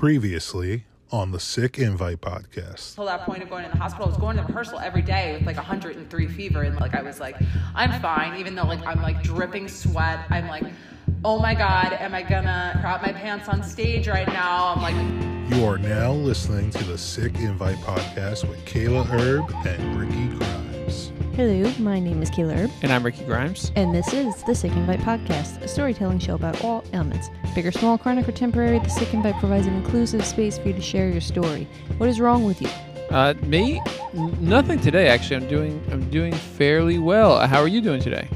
Previously on the Sick Invite podcast. Till that point of going to the hospital, I was going to rehearsal every day with like 103 fever, and like I was like, I'm fine, even though like I'm like dripping sweat. I'm like, oh my god, am I gonna crop my pants on stage right now? I'm like, You are now listening to the Sick Invite podcast with Kayla Herb and Ricky Grimes. Hello, my name is Kayla Herb, And I'm Ricky Grimes. and this is the Sick Invite Podcast, a storytelling show about all ailments. Big or small, chronic or temporary, the Sick Invite provides an inclusive space for you to share your story. What is wrong with you? Uh, me? N- nothing today. Actually, I'm doing I'm doing fairly well. Uh, How are you doing today?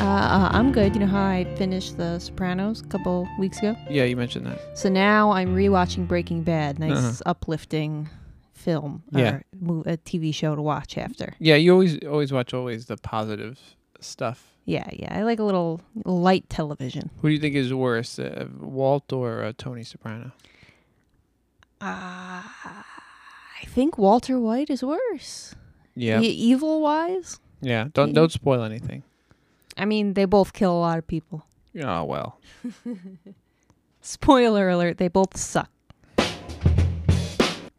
Uh, uh, I'm good. You know how I finished The Sopranos a couple weeks ago? Yeah, you mentioned that. So now I'm rewatching Breaking Bad. Nice, Uh-huh. uplifting film Yeah. or mo- a TV show to watch after. Yeah, you always always watch always the positive stuff. Yeah, yeah. I like a little light television. Who do you think is worse, uh, Walt or uh, Tony Soprano? Uh, I think Walter White is worse. Yeah, E- evil wise? yeah. Don't don't spoil anything. I mean, they both kill a lot of people. Oh well. Spoiler alert, they both suck.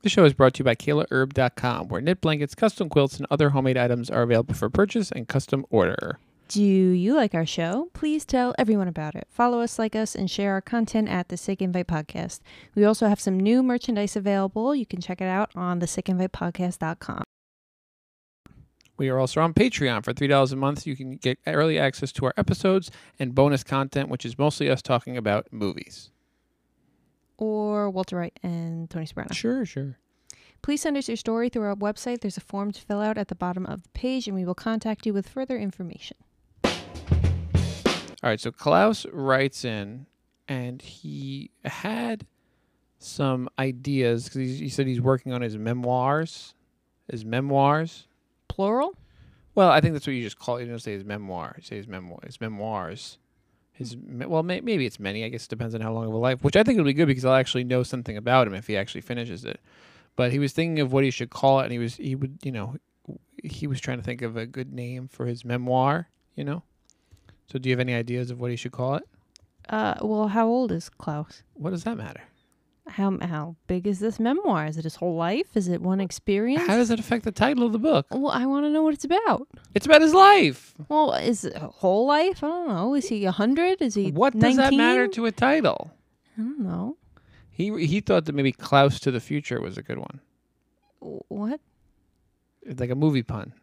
This show is brought to you by KaylaHerb.com, where knit blankets, custom quilts, and other homemade items are available for purchase and custom order. Do you like our show? Please tell everyone about it. Follow us, like us, and share our content at the Sick Invite Podcast. We also have some new merchandise available. You can check it out on the sickinvitepodcast.com. We are also on Patreon for $3 a month. You can get early access to our episodes and bonus content, which is mostly us talking about movies. Or Walter White and Tony Soprano. Sure, sure. Please send us your story through our website. There's a form to fill out at the bottom of the page, and we will contact you with further information. All right, so Klaus writes in, and he had some ideas because he said he's working on his memoirs. His memoirs. Plural? Well, I think that's what you just call it. You don't say his memoir. You say his memoir. His memoirs. His well, may- maybe it's many. I guess it depends on how long of a life. Which I think it'll be good because I'll actually know something about him if he actually finishes it. But he was thinking of what he should call it, and he was he would you know he was trying to think of a good name for his memoir. You know. So do you have any ideas of what he should call it? Uh, well, how old is Klaus? What does that matter? How how big is this memoir? Is it his whole life? Is it one experience? How does that affect the title of the book? well, I want to know what it's about. It's about his life. Well, is it a whole life? I don't know. Is he a hundred? Is he What does that matter to a title? I don't know. He he thought that maybe Klaus to the Future was a good one. What? It's like a movie pun.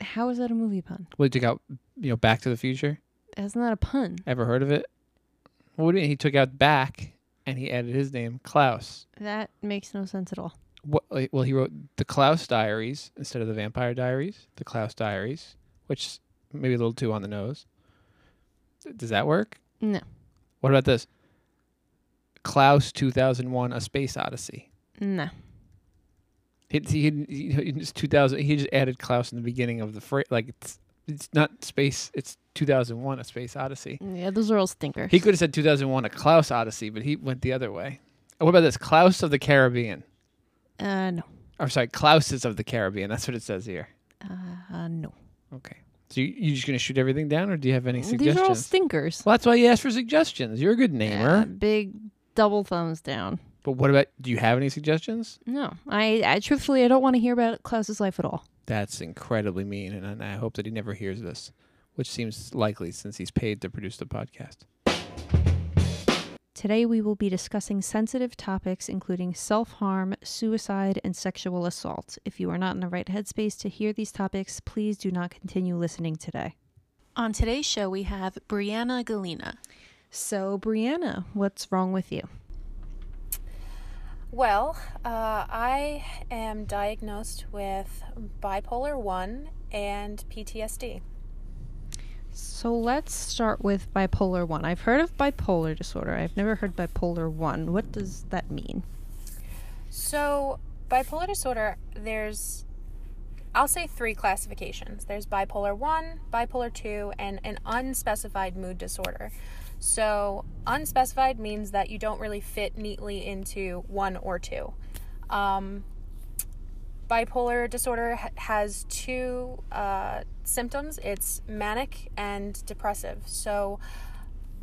How is that a movie pun? Well, he took out, you know, Back to the Future. Isn't that a pun? Ever heard of it? What do you mean? He took out Back and he added his name, Klaus. That makes no sense at all. What? Well, he wrote the Klaus Diaries instead of the Vampire Diaries. The Klaus Diaries, which maybe a little too on the nose. Does that work? No, What about this? Klaus 2001: A Space Odyssey. no. He, he, he, he just 2000. He just added Klaus in the beginning of the phrase. Like it's it's not space. It's 2001: A Space Odyssey. Yeah, those are all stinkers. He could have said 2001: A Klaus Odyssey, but he went the other way. What about this? Klaus of the Caribbean. Uh, no. Or sorry, Klauses of the Caribbean. That's what it says here. Uh, no. Okay. So you, you just gonna shoot everything down, or do you have any suggestions? These are all stinkers. well, that's why you asked for suggestions. You're a good namer. Yeah, big double thumbs down. But what about? Do you have any suggestions? No, I, I truthfully I don't want to hear about Klaus's life at all. That's incredibly mean, and I hope that he never hears this, which seems likely since he's paid to produce the podcast. Today we will be discussing sensitive topics including self-harm, suicide, and sexual assault. If you are not in the right headspace to hear these topics, please do not continue listening today. On today's show we have Brianna Gallina. So, Brianna, what's wrong with you? Well, uh, I am diagnosed with bipolar 1 and PTSD. So let's start with bipolar 1. I've heard of bipolar disorder. I've never heard bipolar 1. What does that mean? So, bipolar disorder, there's, I'll say three classifications there's bipolar 1, bipolar 2, and an unspecified mood disorder. So, unspecified means that you don't really fit neatly into one or two. Um, bipolar disorder has two uh, symptoms it's manic and depressive. So,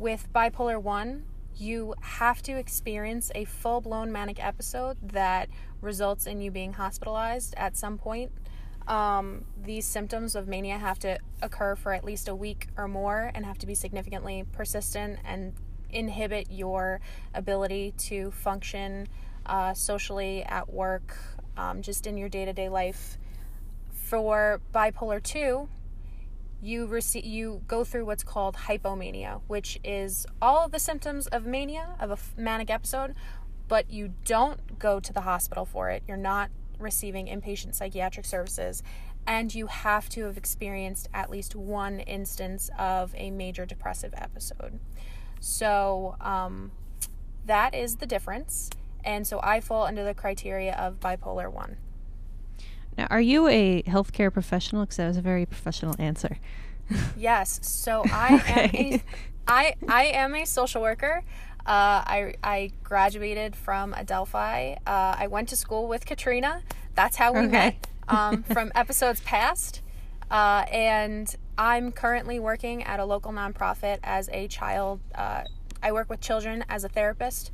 with bipolar 1, you have to experience a full blown manic episode that results in you being hospitalized at some point. Um, these symptoms of mania have to occur for at least a week or more and have to be significantly persistent and inhibit your ability to function uh, socially at work, um, just in your day to day life. For bipolar 2, you receive you go through what's called hypomania, which is all of the symptoms of mania of a manic episode, but you don't go to the hospital for it. You're not receiving inpatient psychiatric services, and you have to have experienced at least one instance of a major depressive episode. So um, that is the difference, and so I fall under the criteria of bipolar one. Now, are you a healthcare professional? Because that was a very professional answer. yes. So I okay. am a, I I am a social worker. Uh, I I graduated from Adelphi. Uh, I went to school with Katrina. That's how we okay. met um, from episodes past. Uh, and I'm currently working at a local nonprofit as a child. Uh, I work with children as a therapist.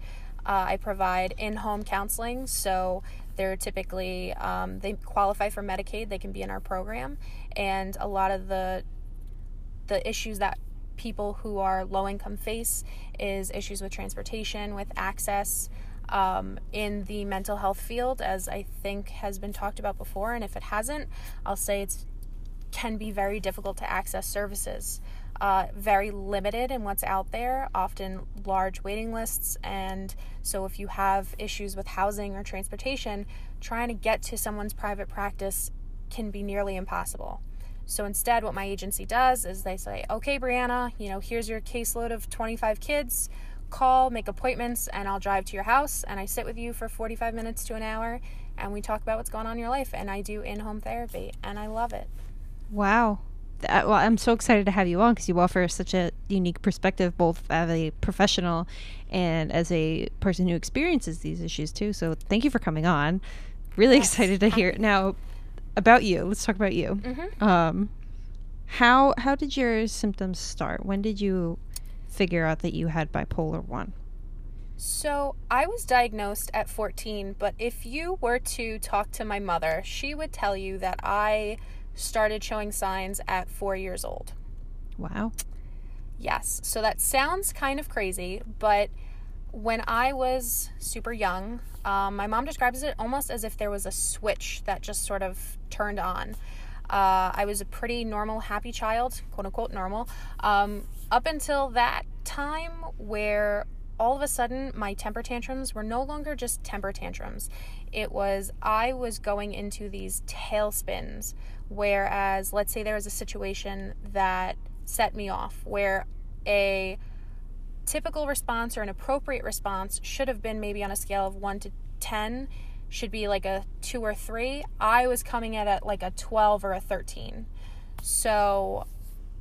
Uh, I provide in-home counseling, so they're typically um, they qualify for Medicaid. They can be in our program, and a lot of the the issues that people who are low income face is issues with transportation, with access. Um, in the mental health field, as I think has been talked about before, and if it hasn't, I'll say it's can be very difficult to access services uh, very limited in what's out there, often large waiting lists. And so, if you have issues with housing or transportation, trying to get to someone's private practice can be nearly impossible. So, instead, what my agency does is they say, okay, Brianna, you know, here's your caseload of 25 kids. Call, make appointments, and I'll drive to your house and I sit with you for 45 minutes to an hour and we talk about what's going on in your life. And I do in home therapy and I love it. Wow well, I'm so excited to have you on because you offer such a unique perspective, both as a professional and as a person who experiences these issues too. So thank you for coming on. Really yes. excited to hear now about you. Let's talk about you. Mm-hmm. Um, how how did your symptoms start? When did you figure out that you had bipolar one? So, I was diagnosed at 14, but if you were to talk to my mother, she would tell you that I started showing signs at four years old. Wow. Yes. So that sounds kind of crazy, but when I was super young, um, my mom describes it almost as if there was a switch that just sort of turned on. Uh, I was a pretty normal, happy child, quote unquote normal, um, up until that time where all of a sudden my temper tantrums were no longer just temper tantrums. It was I was going into these tailspins Whereas, let's say there was a situation that set me off where a typical response or an appropriate response should have been maybe on a scale of 1 to 10 should be like a 2 or 3 i was coming at it like a 12 or a 13 so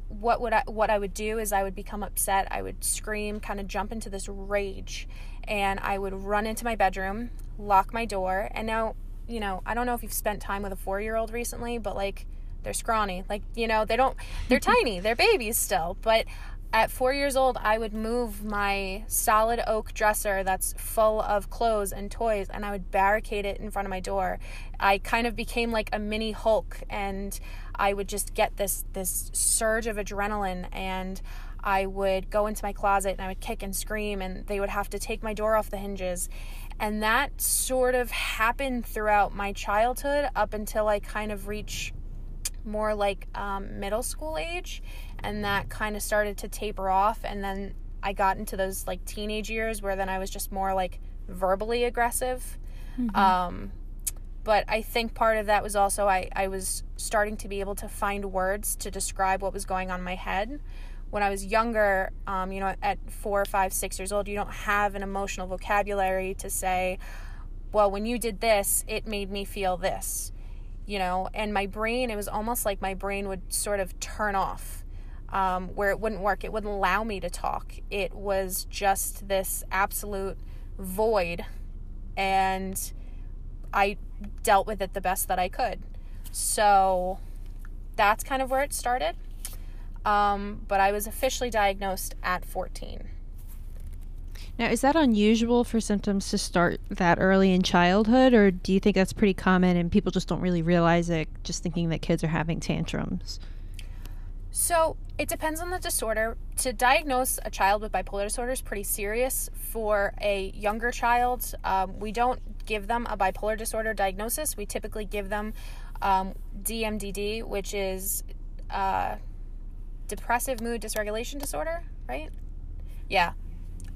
what would i what i would do is i would become upset. I would scream kind of jump into this rage and i would run into my bedroom lock my door and now you know, I don't know if you've spent time with a four year old recently, but like they're scrawny. Like, you know, they don't, they're tiny, they're babies still. But at four years old, I would move my solid oak dresser that's full of clothes and toys and I would barricade it in front of my door. I kind of became like a mini Hulk and I would just get this this surge of adrenaline and I would go into my closet and I would kick and scream and they would have to take my door off the hinges and that sort of happened throughout my childhood up until I kind of reach more like um, middle school age. And that kind of started to taper off. And then I got into those like teenage years where then I was just more like verbally aggressive. Mm-hmm. Um, but I think part of that was also I, I was starting to be able to find words to describe what was going on in my head when I was younger, um, you know, at four, five, six years old, you don't have an emotional vocabulary to say, well, when you did this, it made me feel this, you know, and my brain, it was almost like my brain would sort of turn off. Um, where it wouldn't work, it wouldn't allow me to talk. It was just this absolute void, and I dealt with it the best that I could. So that's kind of where it started. Um, but I was officially diagnosed at 14. Now, is that unusual for symptoms to start that early in childhood, or do you think that's pretty common and people just don't really realize it, just thinking that kids are having tantrums? So it depends on the disorder. To diagnose a child with bipolar disorder is pretty serious. For a younger child, um, we don't give them a bipolar disorder diagnosis. We typically give them um, DMDD, which is uh, depressive mood dysregulation disorder, right? Yeah.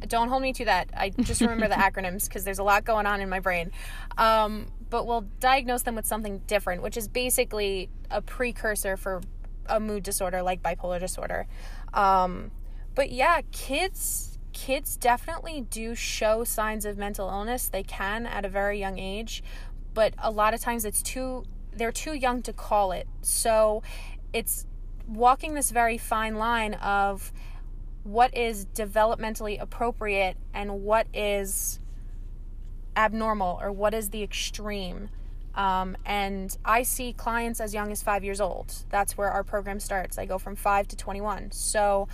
Don't hold me to that. I just remember the acronyms because there's a lot going on in my brain. Um, but we'll diagnose them with something different, which is basically a precursor for a mood disorder like bipolar disorder. Um, but yeah, kids kids definitely do show signs of mental illness. They can at a very young age, but a lot of times it's too they're too young to call it. So it's walking this very fine line of what is developmentally appropriate and what is abnormal or what is the extreme. Um, and I see clients as young as five years old. That's where our program starts. I go from five to 21. So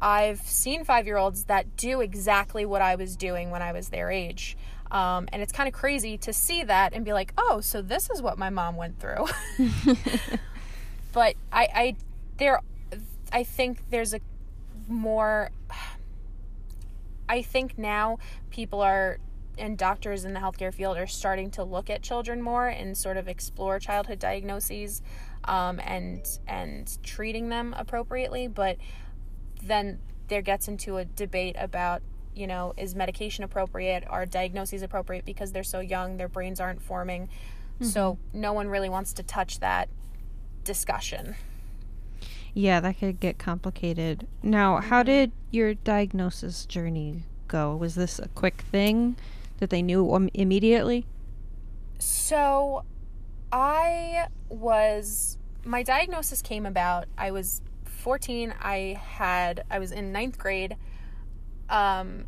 I've seen five year olds that do exactly what I was doing when I was their age. Um, and it's kind of crazy to see that and be like, oh, so this is what my mom went through. but I, I, there, I think there's a more, I think now people are and doctors in the healthcare field are starting to look at children more and sort of explore childhood diagnoses um, and and treating them appropriately. But then there gets into a debate about you know is medication appropriate, are diagnoses appropriate because they're so young, their brains aren't forming. Mm-hmm. So no one really wants to touch that discussion. Yeah, that could get complicated. Now, how did your diagnosis journey go? Was this a quick thing? that they knew immediately? So, I was my diagnosis came about. I was 14. I had I was in ninth grade. Um,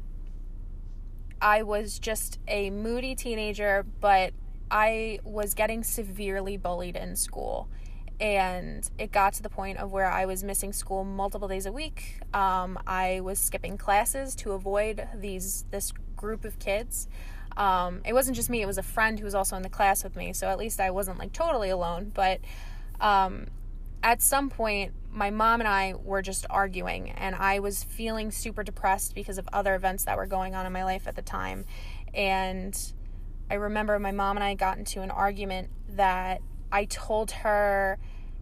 I was just a moody teenager, but I was getting severely bullied in school. And it got to the point of where I was missing school multiple days a week. Um, I was skipping classes to avoid these this group of kids. Um, it wasn't just me; it was a friend who was also in the class with me. So at least I wasn't like totally alone. But um, at some point, my mom and I were just arguing, and I was feeling super depressed because of other events that were going on in my life at the time. And I remember my mom and I got into an argument that I told her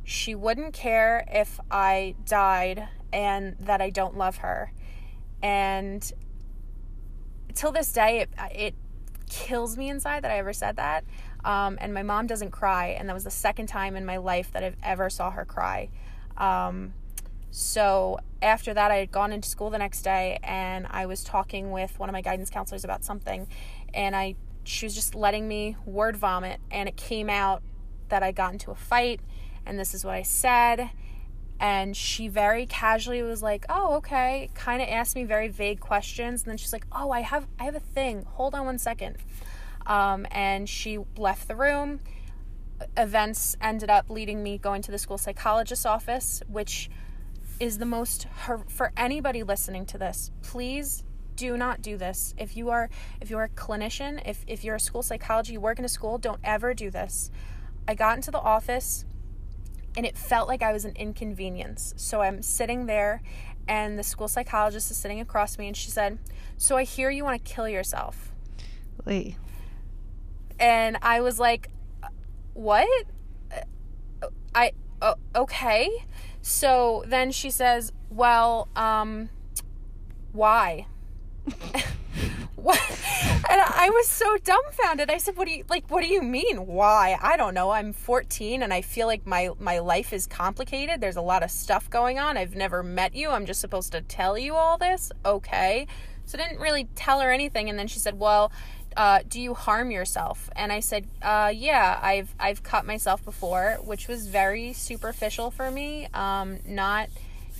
she wouldn't care if I died and that I don't love her. And till this day, it, it kills me inside that I ever said that. Um, and my mom doesn't cry, and that was the second time in my life that I've ever saw her cry. Um, so after that, I had gone into school the next day, and I was talking with one of my guidance counselors about something, and I she was just letting me word vomit, and it came out that I got into a fight, and this is what I said. And she very casually was like, "Oh, okay." Kind of asked me very vague questions, and then she's like, "Oh, I have I have a thing. Hold on one second. Um, and she left the room. Events ended up leading me going to the school psychologist's office, which is the most for anybody listening to this. Please do not do this. If you are if you're a clinician, if if you're a school psychology, you work in a school, don't ever do this. I got into the office and it felt like I was an inconvenience. So I'm sitting there and the school psychologist is sitting across me and she said, "So I hear you want to kill yourself." Wait. And I was like, "What?" I uh, okay. So then she says, "Well, um why?" what? And I was so dumbfounded. I said, "What do you like? What do you mean? Why? I don't know. I'm 14 and I feel like my my life is complicated. There's a lot of stuff going on. I've never met you. I'm just supposed to tell you all this. Okay." So I didn't really tell her anything. And then she said, "Well." Uh, do you harm yourself? And I said, uh, yeah, I've I've cut myself before, which was very superficial for me. Um, not,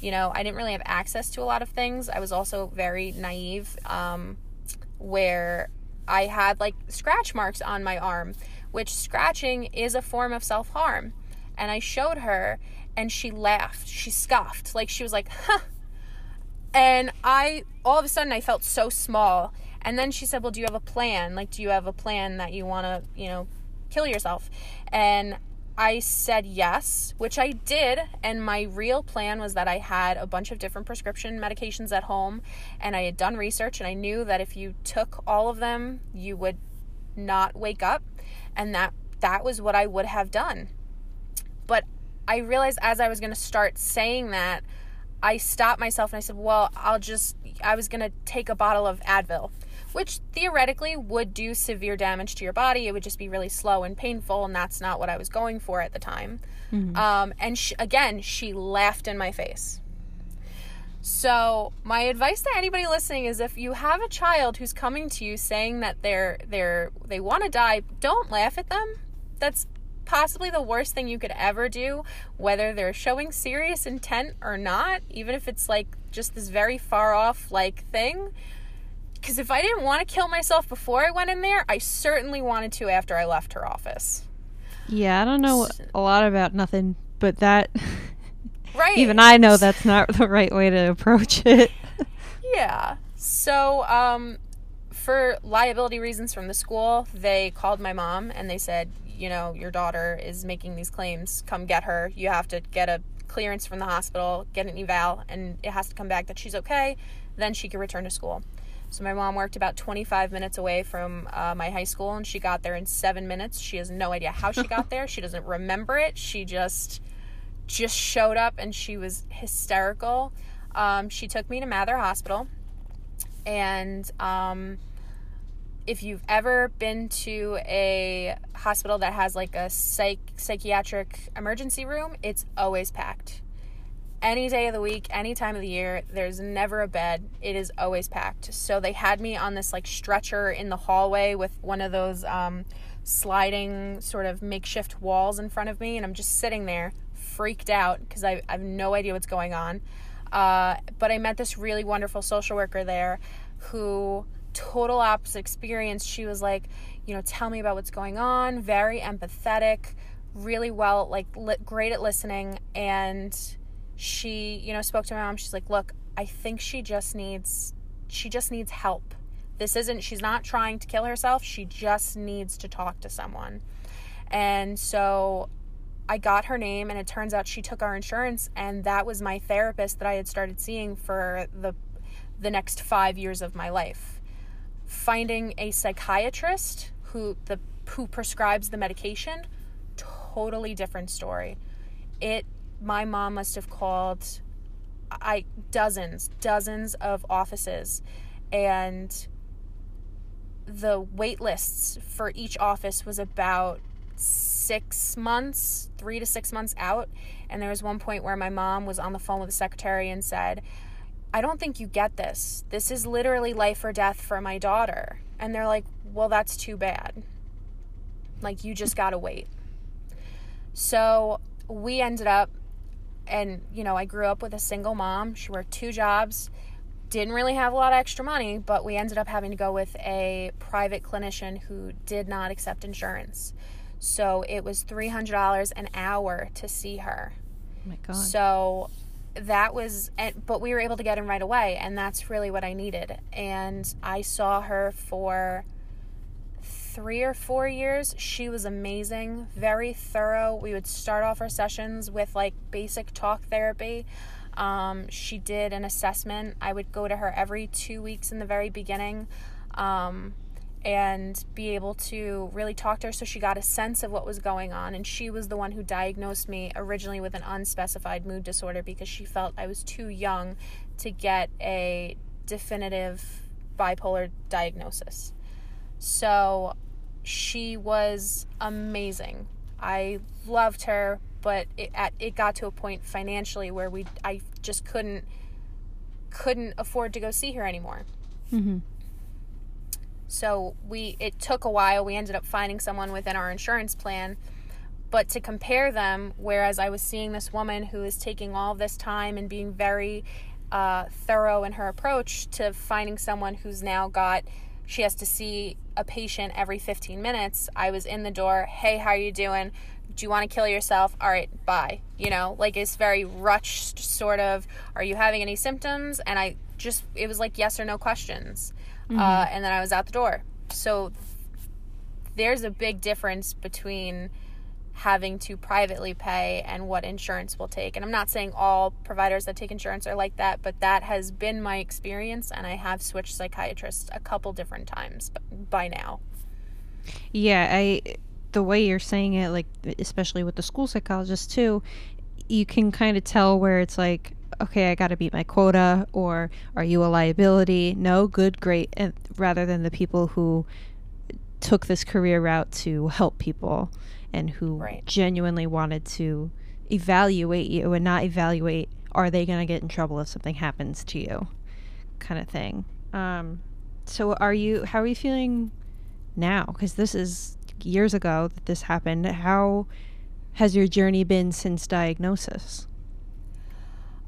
you know, I didn't really have access to a lot of things. I was also very naive. Um, where I had like scratch marks on my arm, which scratching is a form of self harm. And I showed her and she laughed. She scoffed. Like she was like, huh. And I, all of a sudden, I felt so small. And then she said, Well, do you have a plan? Like, do you have a plan that you want to, you know, kill yourself? And I said yes, which I did. And my real plan was that I had a bunch of different prescription medications at home. And I had done research and I knew that if you took all of them, you would not wake up. And that that was what I would have done. But I realized as I was going to start saying that, I stopped myself and I said, Well, I'll just, I was going to take a bottle of Advil which theoretically would do severe damage to your body. It would just be really slow and painful, and that's not what I was going for at the time. Mm-hmm. Um, and she, again, she laughed in my face. So, my advice to anybody listening is if you have a child who's coming to you saying that they're they're they want to die, don't laugh at them. That's possibly the worst thing you could ever do, whether they're showing serious intent or not, even if it's like just this very far off like thing. Because if I didn't want to kill myself before I went in there, I certainly wanted to after I left her office. Yeah, I don't know a lot about nothing, but that. Right. even I know that's not the right way to approach it. yeah. So, um, for liability reasons from the school, they called my mom and they said, you know, your daughter is making these claims. Come get her. You have to get a clearance from the hospital, get an eval, and it has to come back that she's okay. Then she can return to school. So my mom worked about 25 minutes away from uh, my high school, and she got there in seven minutes. She has no idea how she got there. She doesn't remember it. She just just showed up, and she was hysterical. Um, she took me to Mather Hospital, and um, if you've ever been to a hospital that has like a psych psychiatric emergency room, it's always packed any day of the week, any time of the year. There's never a bed. It is always packed. So they had me on this like stretcher in the hallway with one of those um, sliding sort of makeshift walls in front of me, and I'm just sitting there freaked out because I, I, have no idea what's going on. Uh, but I met this really wonderful social worker there who total opposite experience. She was like, you know, tell me about what's going on, very empathetic, really well, like li- great at listening and she, you know, spoke to my mom. She's like, "Look, I think she just needs she just needs help. This isn't she's not trying to kill herself. She just needs to talk to someone." And so I got her name and it turns out she took our insurance and that was my therapist that I had started seeing for the the next 5 years of my life. Finding a psychiatrist who the who prescribes the medication, totally different story. It my mom must have called I dozens, dozens of offices and the wait lists for each office was about six months, three to six months out. And there was one point where my mom was on the phone with the secretary and said, I don't think you get this. This is literally life or death for my daughter. And they're like, Well, that's too bad. Like, you just gotta wait. So we ended up and you know, I grew up with a single mom. She worked two jobs, didn't really have a lot of extra money, but we ended up having to go with a private clinician who did not accept insurance. So it was $300 an hour to see her. Oh my god. So that was but we were able to get him right away and that's really what I needed. And I saw her for three or four years. She was amazing, very thorough. We would start off our sessions with like basic talk therapy. Um, she did an assessment. I would go to her every two weeks in the very beginning um, and be able to really talk to her so she got a sense of what was going on. And she was the one who diagnosed me originally with an unspecified mood disorder because she felt I was too young to get a definitive bipolar diagnosis. So she was amazing. I loved her, but it at, it got to a point financially where we I just couldn't couldn't afford to go see her anymore. Mm-hmm. So we it took a while. We ended up finding someone within our insurance plan, but to compare them, whereas I was seeing this woman who is taking all this time and being very uh, thorough in her approach to finding someone who's now got she has to see a patient every 15 minutes. I was in the door, hey, how are you doing? Do you want to kill yourself? All right, bye. You know, like it's very rushed, sort of, are you having any symptoms? And I just it was like yes or no questions, uh, and then I was out the door. So there's a big difference between having to privately pay and what insurance will take. And I'm not saying all providers that take insurance are like that, but that has been my experience, and I have switched psychiatrists a couple different times by now. Yeah, I the way you're saying it, like especially with the school psychologist too, you can kind of tell where it's like, okay, I got to beat my quota, or are you a liability? No, good, great, and rather than the people who took this career route to help people and who Right. genuinely wanted to evaluate you and not evaluate are they going to get in trouble if something happens to you kind of thing um so are you how are you feeling now because this is years ago that this happened how has your journey been since diagnosis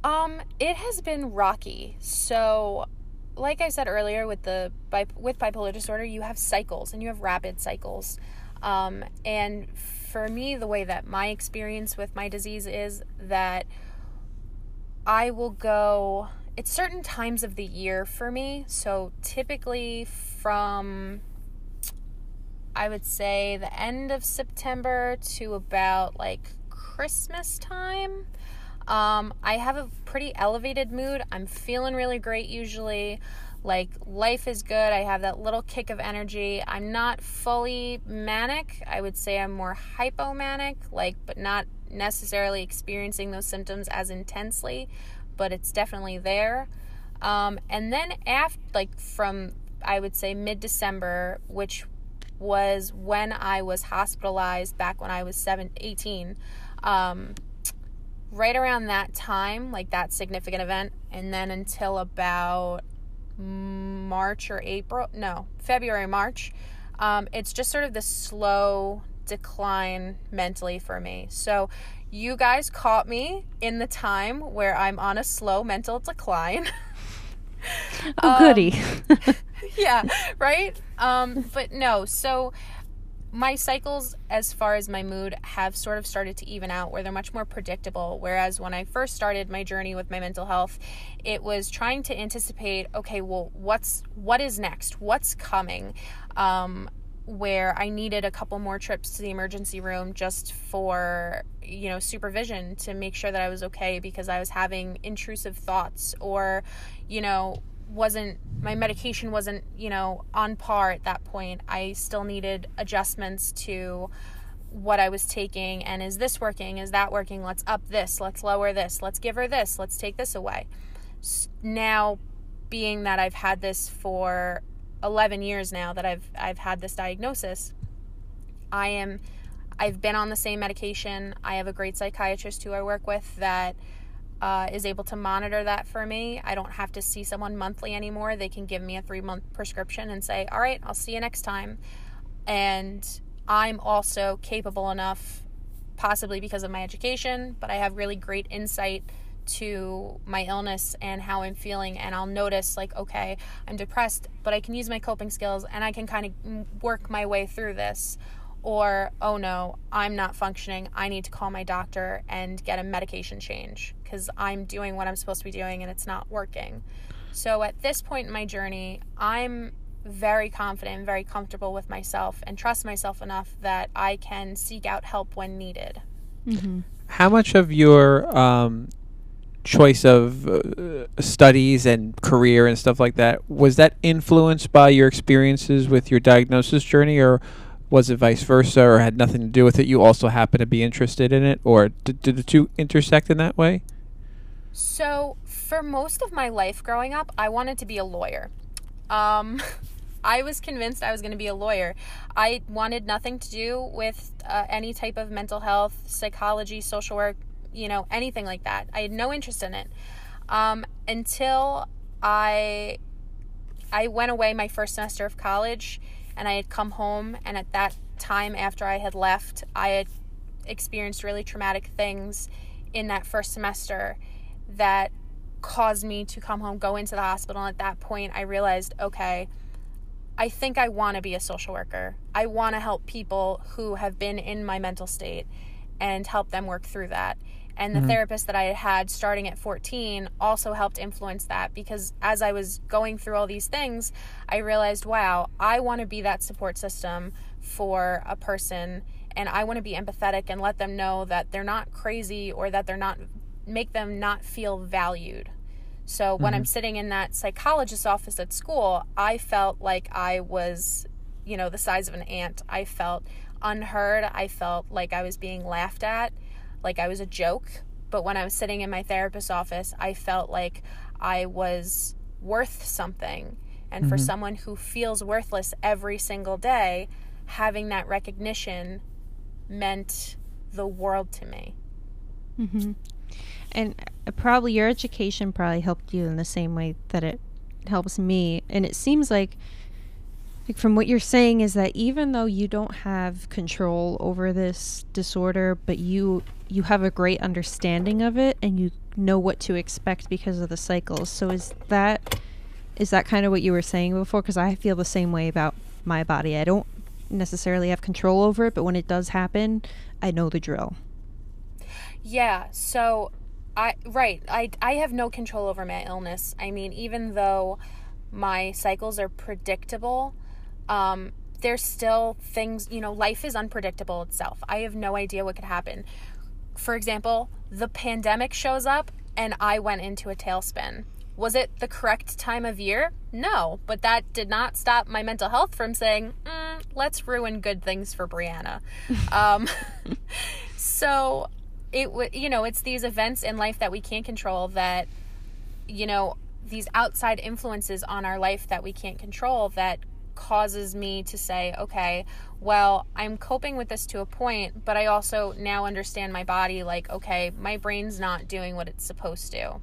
Um, it has been rocky. So, like I said earlier, with the with bipolar disorder, you have cycles and you have rapid cycles. Um, and for me, the way that my experience with my disease is that I will go. It's certain times of the year for me. So typically from I would say the end of September to about like Christmas time. Um, I have a pretty elevated mood. I'm feeling really great usually. Like life is good. I have that little kick of energy. I'm not fully manic. I would say I'm more hypomanic, like but not necessarily experiencing those symptoms as intensely, but it's definitely there. Um, and then after like from I would say mid December, which was when I was hospitalized back when I was seven, 18. Um, right around that time, like that significant event, and then until about March or April, no, February, March, um, it's just sort of the slow decline mentally for me. So, you guys caught me in the time where I'm on a slow mental decline. oh goody yeah, right? Um, but no, so my cycles as far as my mood have sort of started to even out where they're much more predictable. Whereas when i first started my journey with my mental health it was trying to anticipate okay well what's what is next? What's coming? Um, where i needed a couple more trips to the emergency room just for you know supervision to make sure that i was okay because i was having intrusive thoughts or you know wasn't my medication wasn't you know on par at that point. I still needed adjustments to what i was taking and is this working? Is that working? Let's up this. Let's lower this. Let's give her this. Let's take this away. Now being that i've had this for 11 years now that i've i've had this diagnosis i am i've been on the same medication. I have a great psychiatrist who i work with that uh, is able to monitor that for me. I don't have to see someone monthly anymore. They can give me a three month prescription and say, all right, I'll see you next time. And I'm also capable enough, possibly because of my education, but I have really great insight to my illness and how I'm feeling. And I'll notice, like, okay, I'm depressed, but I can use my coping skills and I can kind of work my way through this or oh no i'm not functioning i need to call my doctor and get a medication change because i'm doing what i'm supposed to be doing and it's not working so at this point in my journey i'm very confident and very comfortable with myself and trust myself enough that i can seek out help when needed Mm-hmm. How much of your um, choice of uh, studies and career and stuff like that was that influenced by your experiences with your diagnosis journey, or was it vice versa, or had nothing to do with it? You also happen to be interested in it, or did, did the two intersect in that way? So, for most of my life growing up, I wanted to be a lawyer. Um, I was convinced I was going to be a lawyer. I wanted nothing to do with uh, any type of mental health, psychology, social work, you know, anything like that. I had no interest in it um, until I I went away my first semester of college, and I had come home. And at that time, after I had left, I had experienced really traumatic things in that first semester that caused me to come home, go into the hospital. And at that point, I realized, okay, I think I want to be a social worker. I want to help people who have been in my mental state and help them work through that. And the mm-hmm. therapist that I had starting at 14 also helped influence that because as I was going through all these things, I realized, wow, I want to be that support system for a person and I want to be empathetic and let them know that they're not crazy or that they're not make them not feel valued. So when I'm mm-hmm. sitting in that psychologist's office at school, I felt like I was, you know, the size of an ant. I felt unheard. I felt like I was being laughed at, like I was a joke. But when I was sitting in my therapist's office, I felt like I was worth something. And for someone who feels worthless every single day, having that recognition meant the world to me. And uh, probably your education probably helped you in the same way that it helps me. And it seems like, like from what you're saying is that even though you don't have control over this disorder, but you you have a great understanding of it and you know what to expect because of the cycles. So is that is that kind of what you were saying before? Because I feel the same way about my body. I don't necessarily have control over it, but when it does happen, I know the drill. Yeah, so I right, I I have no control over my illness. I mean, even though my cycles are predictable, um there's still things, you know, life is unpredictable itself. I have no idea what could happen. For example, the pandemic shows up and I went into a tailspin. Was it the correct time of year? No, but that did not stop my mental health from saying, mm, let's ruin good things for Brianna. um, so it would you know it's these events in life that we can't control that you know these outside influences on our life that we can't control that causes me to say okay well i'm coping with this to a point but i also now understand my body like okay my brain's not doing what it's supposed to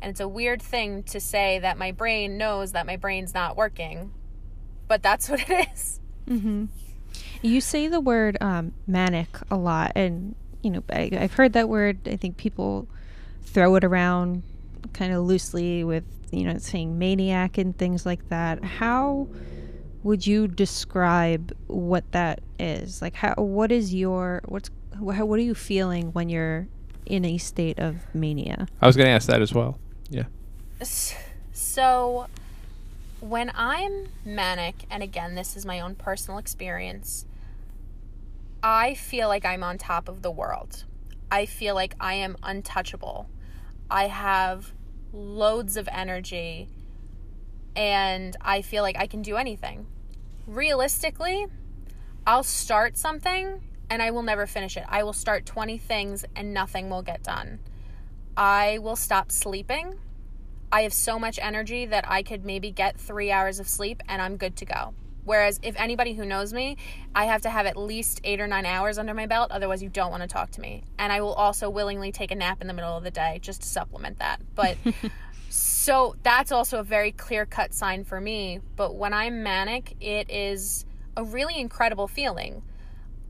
and it's a weird thing to say that my brain knows that my brain's not working but that's what it is You say the word um, manic a lot, and you know I, I've heard that word. I think people throw it around kind of loosely with you know saying maniac and things like that. How would you describe what that is? Like, how what is your what's wh- what are you feeling when you're in a state of mania? I was going to ask that as well. Yeah. So, when I'm manic, and again, this is my own personal experience, I feel like I'm on top of the world. I feel like I am untouchable. I have loads of energy, and I feel like I can do anything. Realistically, I'll start something and I will never finish it. I will start 20 things and nothing will get done. I will stop sleeping. I have so much energy that I could maybe get three hours of sleep and I'm good to go. Whereas if anybody who knows me, I have to have at least eight or nine hours under my belt, otherwise you don't want to talk to me. And I will also willingly take a nap in the middle of the day just to supplement that. But so that's also a very clear cut sign for me. But when I'm manic, it is a really incredible feeling.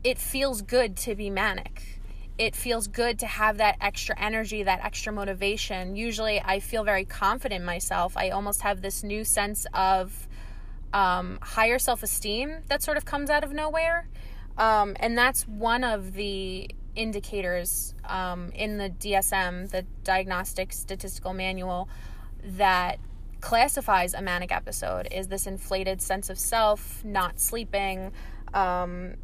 It feels good to be manic it feels good to have that extra energy, that extra motivation. Usually, I feel very confident in myself. I almost have this new sense of um, higher self esteem that sort of comes out of nowhere. Um, and that's one of the indicators um, in the DSM, the Diagnostic Statistical Manual, that classifies a manic episode is this inflated sense of self, not sleeping, um,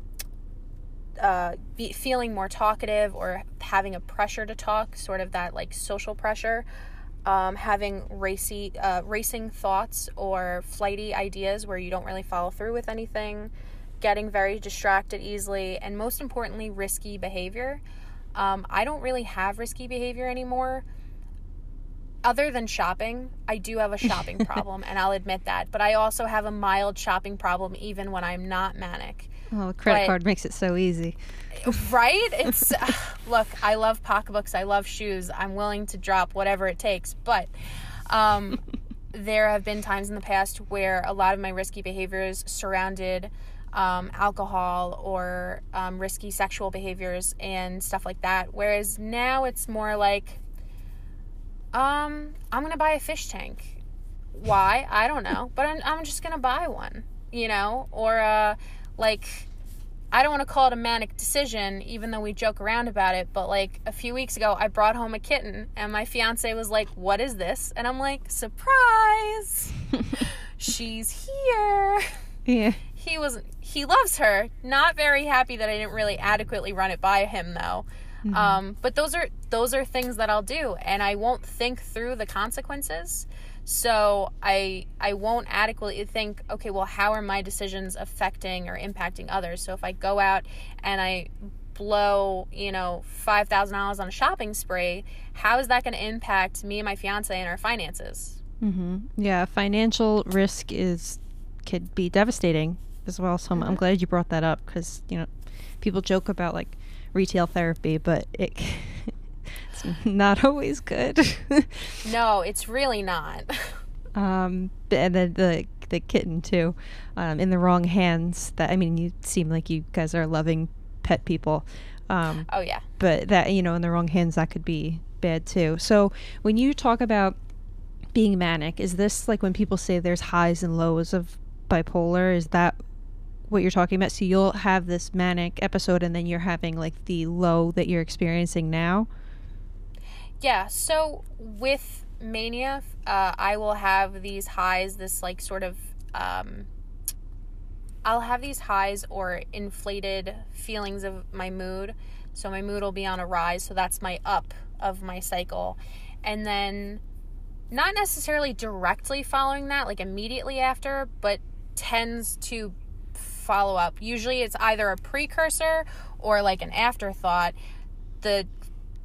uh, be, feeling more talkative or having a pressure to talk, sort of that like social pressure, um, having racy, uh, racing thoughts or flighty ideas where you don't really follow through with anything, getting very distracted easily, and most importantly, risky behavior. Um, I don't really have risky behavior anymore. Other than shopping, I do have a shopping problem, and I'll admit that. But I also have a mild shopping problem even when I'm not manic. Well, the credit But- card makes it so easy. right it's look i love pocketbooks i love shoes i'm willing to drop whatever it takes but um, there have been times in the past where a lot of my risky behaviors surrounded um, alcohol or um, risky sexual behaviors and stuff like that whereas now it's more like um, i'm gonna buy a fish tank why i don't know but i'm, I'm just gonna buy one you know or uh, like I don't want to call it a manic decision, even though we joke around about it. But like a few weeks ago, I brought home a kitten, and my fiance was like, What is this? And I'm like, Surprise! She's here. Yeah. He was, he loves her. Not very happy that I didn't really adequately run it by him, though. Um, but those are those are things that I'll do, and I won't think through the consequences. So I I won't adequately think, okay, well, how are my decisions affecting or impacting others? So if I go out and I blow, you know, five thousand dollars on a shopping spree, how is that going to impact me and my fiance and our finances? Mm-hmm. Yeah, financial risk is could be devastating as well. So I'm, I'm glad you brought that up because you know people joke about like retail therapy, but it it's not always good. No, it's really not. um, and then the the kitten too, um, in the wrong hands. That I mean, you seem like you guys are loving pet people. Um, oh yeah. but that you know in the wrong hands that could be bad too so when you talk about being manic is this like when people say there's highs and lows of bipolar is that what you're talking about so you'll have this manic episode and then you're having like the low that you're experiencing now Yeah, so with mania, uh, I will have these highs, this like sort of, um, I'll have these highs or inflated feelings of my mood. So my mood will be on a rise. So that's my up of my cycle. And then not necessarily directly following that, like immediately after, but tends to follow up. Usually it's either a precursor or like an afterthought. The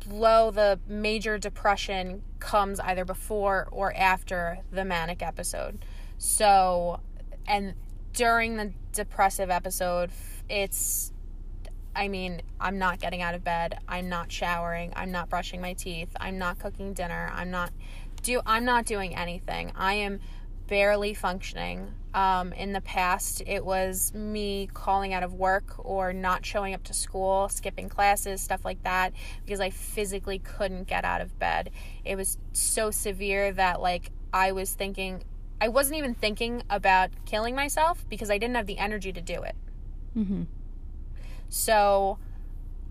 low, the major depression comes either before or after the manic episode. So, and during the depressive episode, it's, I mean, I'm not getting out of bed. I'm not showering. I'm not brushing my teeth. I'm not cooking dinner. I'm not do. I'm not doing anything. I am barely functioning. Um, in the past, it was me calling out of work or not showing up to school, skipping classes, stuff like that, because I physically couldn't get out of bed. It was so severe that, like, I was thinking, I wasn't even thinking about killing myself because I didn't have the energy to do it. mm-hmm. So,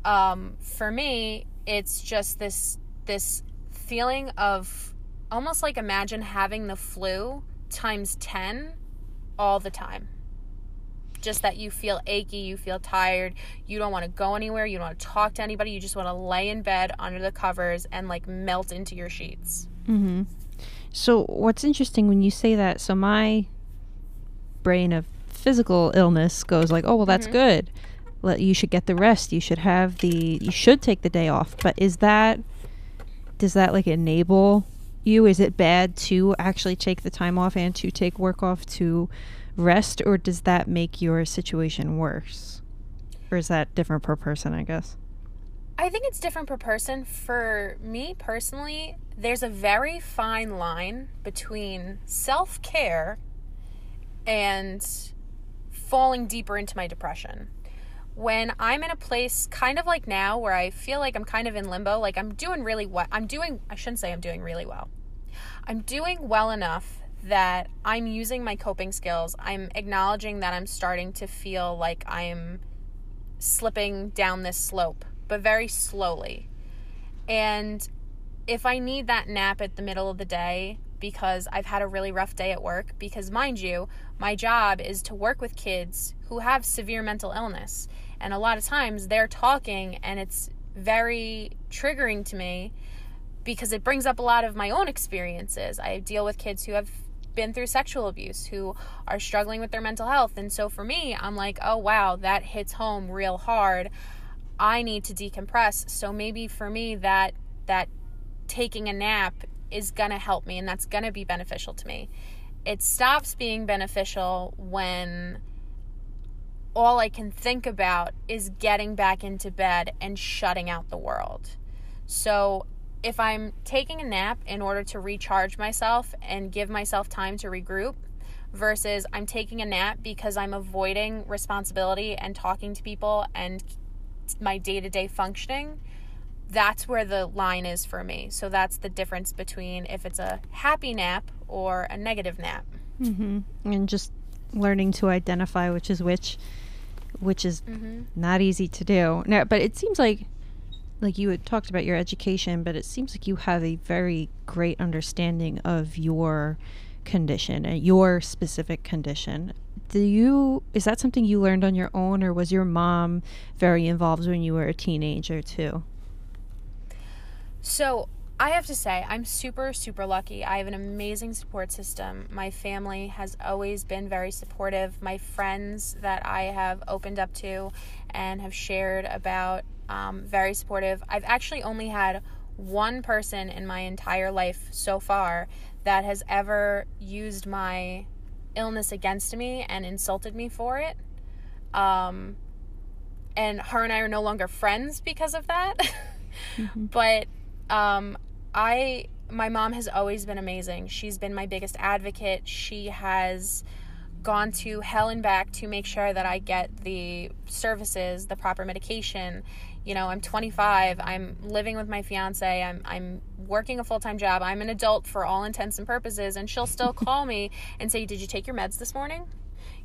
um, for me, it's just this this feeling of almost like imagine having the flu times 10 all the time. Just that you feel achy, you feel tired, you don't want to go anywhere, you don't want to talk to anybody, you just want to lay in bed under the covers and like melt into your sheets. Mm-hmm. So what's interesting when you say that? So my brain of physical illness goes like, oh well, that's good. Let you should get the rest. You should have the. You should take the day off. But is that? Does that like enable you? Is it bad to actually take the time off and to take work off to rest, or does that make your situation worse? Or is that different per person? I guess. I think it's different per person. For me personally, there's a very fine line between self care and falling deeper into my depression. When I'm in a place kind of like now where I feel like I'm kind of in limbo, like I'm doing really well. I'm doing, I shouldn't say I'm doing really well. I'm doing well enough that I'm using my coping skills. I'm acknowledging that I'm starting to feel like I'm slipping down this slope, but very slowly. And if I need that nap at the middle of the day because I've had a really rough day at work, because mind you, my job is to work with kids who have severe mental illness. And a lot of times they're talking and it's very triggering to me because it brings up a lot of my own experiences. I deal with kids who have been through sexual abuse, who are struggling with their mental health. And so for me, I'm like, oh wow, that hits home real hard. I need to decompress. So maybe for me that that taking a nap is going to help me and that's going to be beneficial to me. It stops being beneficial when all I can think about is getting back into bed and shutting out the world. So if I'm taking a nap in order to recharge myself and give myself time to regroup, versus I'm taking a nap because I'm avoiding responsibility and talking to people and my day to day functioning, that's where the line is for me. So that's the difference between if it's a happy nap or a negative nap. Mm-hmm. And just learning to identify which is which. which is Mm-hmm. not easy to do. Now, but it seems like like you had talked about your education, but it seems like you have a very great understanding of your condition and your specific condition. Do you is that something you learned on your own or was your mom very involved when you were a teenager too? So I have to say, I'm super, super lucky. I have an amazing support system. My family has always been very supportive. My friends that I have opened up to and have shared about, um, very supportive. I've actually only had one person in my entire life so far that has ever used my illness against me and insulted me for it. Um, and her and I are no longer friends because of that. But um, I, my mom has always been amazing. She's been my biggest advocate. She has gone to hell and back to make sure that I get the services, the proper medication. You know, I'm 25. I'm living with my fiance. I'm I'm working a full-time job. I'm an adult for all intents and purposes, and she'll still call me and say, "Did you take your meds this morning?"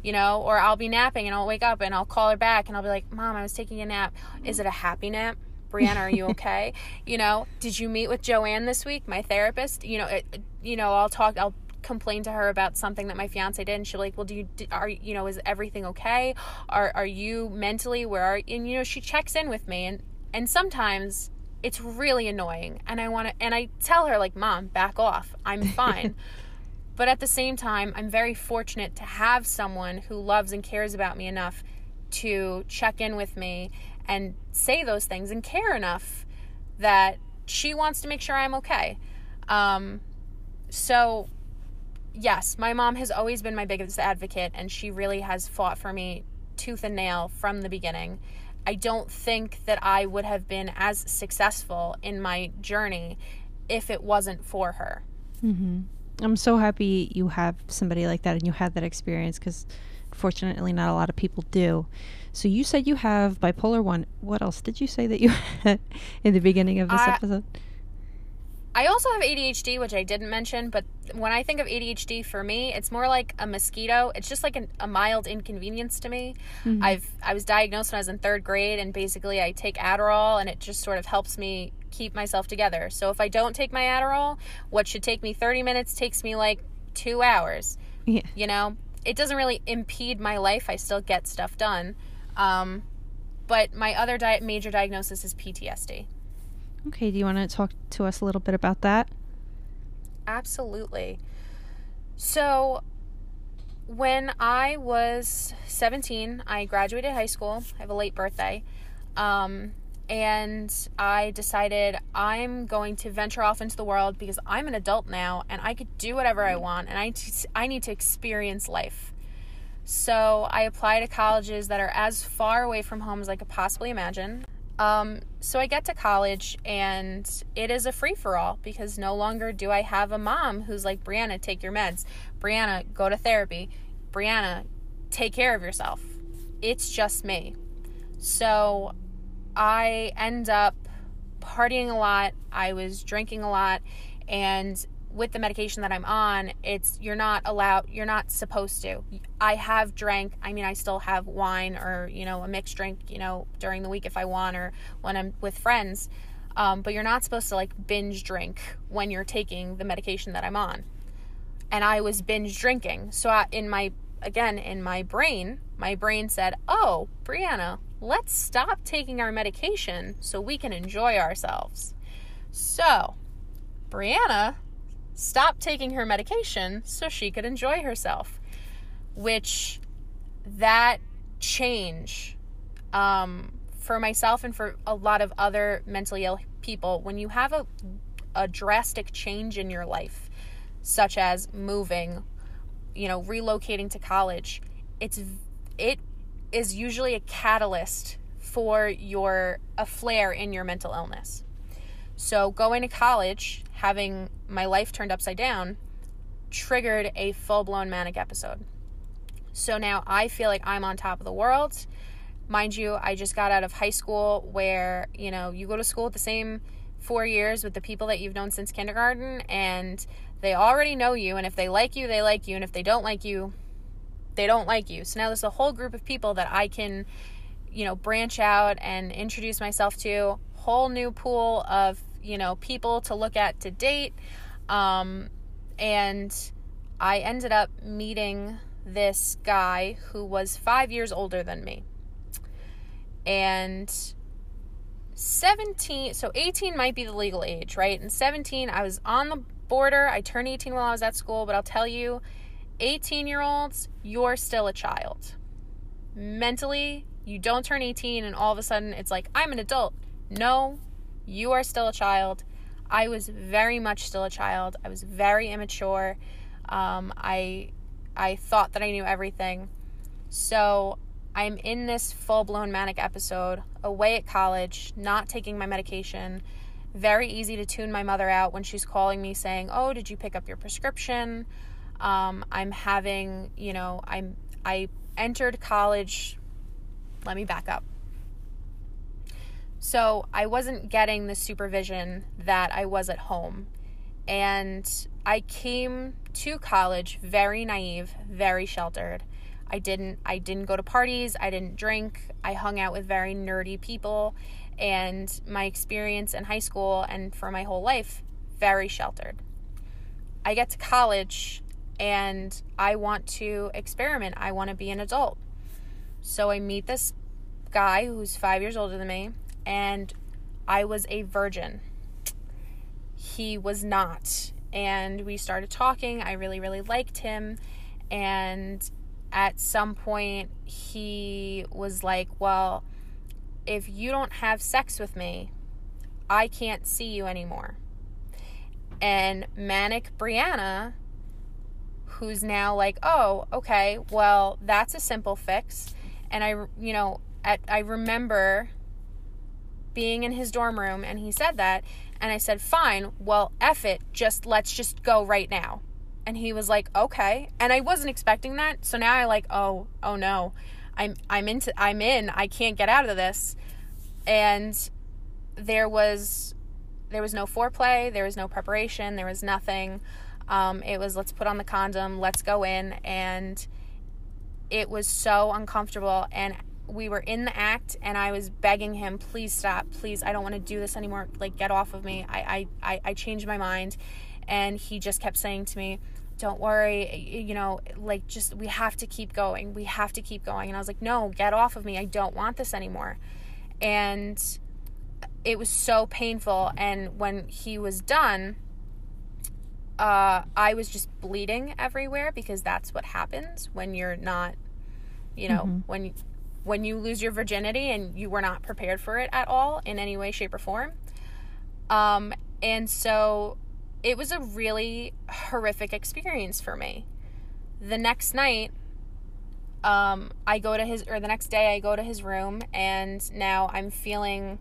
you know, or I'll be napping and I'll wake up and I'll call her back and I'll be like, Mom, I was taking a nap. Is it a happy nap? Brianna, are you okay? you know, did you meet with Joanne this week, my therapist? You know, it, you know, I'll talk, I'll complain to her about something that my fiance did and she'll be like, well, do you, are, you know, is everything okay? Are, are you mentally where are, and you know, she checks in with me and, and sometimes it's really annoying and I want to, and I tell her like, Mom, back off. I'm fine. But at the same time, I'm very fortunate to have someone who loves and cares about me enough to check in with me and say those things and care enough that she wants to make sure I'm okay. Um, so, yes, my mom has always been my biggest advocate, and she really has fought for me tooth and nail from the beginning. I don't think that I would have been as successful in my journey if it wasn't for her. Mm-hmm. I'm so happy you have somebody like that and you had that experience because fortunately not a lot of people do. So you said you have bipolar 1. What else did you say that you had in the beginning of this I- episode? I also have ADHD, which I didn't mention, but when I think of ADHD for me, it's more like a mosquito. It's just like an, a mild inconvenience to me. I've I was diagnosed when I was in third grade, and basically I take Adderall, and it just sort of helps me keep myself together. So if I don't take my Adderall, what should take me 30 minutes takes me like two hours. Yeah. You know, it doesn't really impede my life. I still get stuff done. Um, but my other di- major diagnosis is PTSD. Okay, do you want to talk to us a little bit about that? Absolutely. So, when I was 17, I graduated high school. I have a late birthday. Um, and I decided I'm going to venture off into the world because I'm an adult now and I could do whatever I want and I, t- I need to experience life. So, I apply to colleges that are as far away from home as I could possibly imagine. Um, so I get to college and it is a free for all because no longer do I have a mom who's like, Brianna, take your meds. Brianna, go to therapy. Brianna, take care of yourself. It's just me. So I end up partying a lot. I was drinking a lot. And with the medication that I'm on, it's you're not allowed, you're not supposed to. I have drank, I mean, I still have wine or, you know, a mixed drink, you know, during the week if I want or when I'm with friends. Um, but you're not supposed to like binge drink when you're taking the medication that I'm on. And I was binge drinking. So I, in my, again, in my brain, my brain said, Oh, Brianna, let's stop taking our medication so we can enjoy ourselves. So, Brianna stopped taking her medication so she could enjoy herself, which that change um, for myself and for a lot of other mentally ill people, when you have a, a drastic change in your life, such as moving, you know, relocating to college, it's it is usually a catalyst for your a flare in your mental illness. So going to college, having my life turned upside down, triggered a full-blown manic episode. So now I feel like I'm on top of the world. Mind you, I just got out of high school where, you know, you go to school the same 4 years with the people that you've known since kindergarten and they already know you and if they like you, they like you and if they don't like you, they don't like you. So now there's a whole group of people that I can, you know, branch out and introduce myself to. Whole new pool of, you know, people to look at to date. Um, and I ended up meeting this guy who was five years older than me. And 17, so 18 might be the legal age, right? And 17, I was on the border. I turned 18 while I was at school, but I'll tell you, 18 year olds, you're still a child. Mentally, you don't turn 18 and all of a sudden it's like, I'm an adult. No, you are still a child. I was very much still a child. I was very immature. Um, I I thought that I knew everything. So I'm in this full blown manic episode, away at college, not taking my medication. Very easy to tune my mother out when she's calling me saying, "Oh, did you pick up your prescription?" Um, I'm having, you know, I'm I entered college. Let me back up. So I wasn't getting the supervision that I was at home. And I came to college very naive, very sheltered. I didn't I didn't go to parties, I didn't drink. I hung out with very nerdy people and my experience in high school and for my whole life very sheltered. I get to college and I want to experiment. I want to be an adult. So I meet this guy who's 5 years older than me and I was a virgin. He was not. And we started talking. I really, really liked him. And at some point, he was like, Well, if you don't have sex with me, I can't see you anymore. And Manic Brianna, who's now like, Oh, okay, well, that's a simple fix. And I, you know, at, I remember being in his dorm room and he said that and I said, "Fine. Well, F it. Just let's just go right now." And he was like, "Okay." And I wasn't expecting that. So now I like, "Oh, oh no. I'm I'm into I'm in. I can't get out of this." And there was there was no foreplay, there was no preparation, there was nothing. Um, it was let's put on the condom, let's go in and it was so uncomfortable and we were in the act and I was begging him, please stop, please, I don't want to do this anymore. Like, get off of me. I, I, I, changed my mind. And he just kept saying to me, don't worry, you know, like, just, we have to keep going. We have to keep going. And I was like, no, get off of me. I don't want this anymore. And it was so painful. And when he was done, uh, I was just bleeding everywhere because that's what happens when you're not, you know, mm-hmm. when when you lose your virginity and you were not prepared for it at all in any way, shape, or form. Um, and so it was a really horrific experience for me. The next night, um, I go to his, or the next day, I go to his room, and now I'm feeling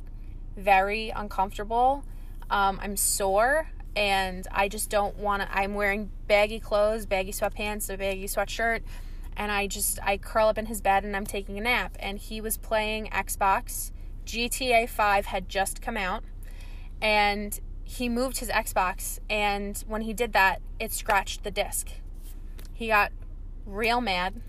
very uncomfortable. Um, I'm sore, and I just don't want to. I'm wearing baggy clothes, baggy sweatpants, a baggy sweatshirt and I just I curl up in his bed and I'm taking a nap and he was playing Xbox. GTA 5 had just come out and he moved his Xbox and when he did that it scratched the disc. He got real mad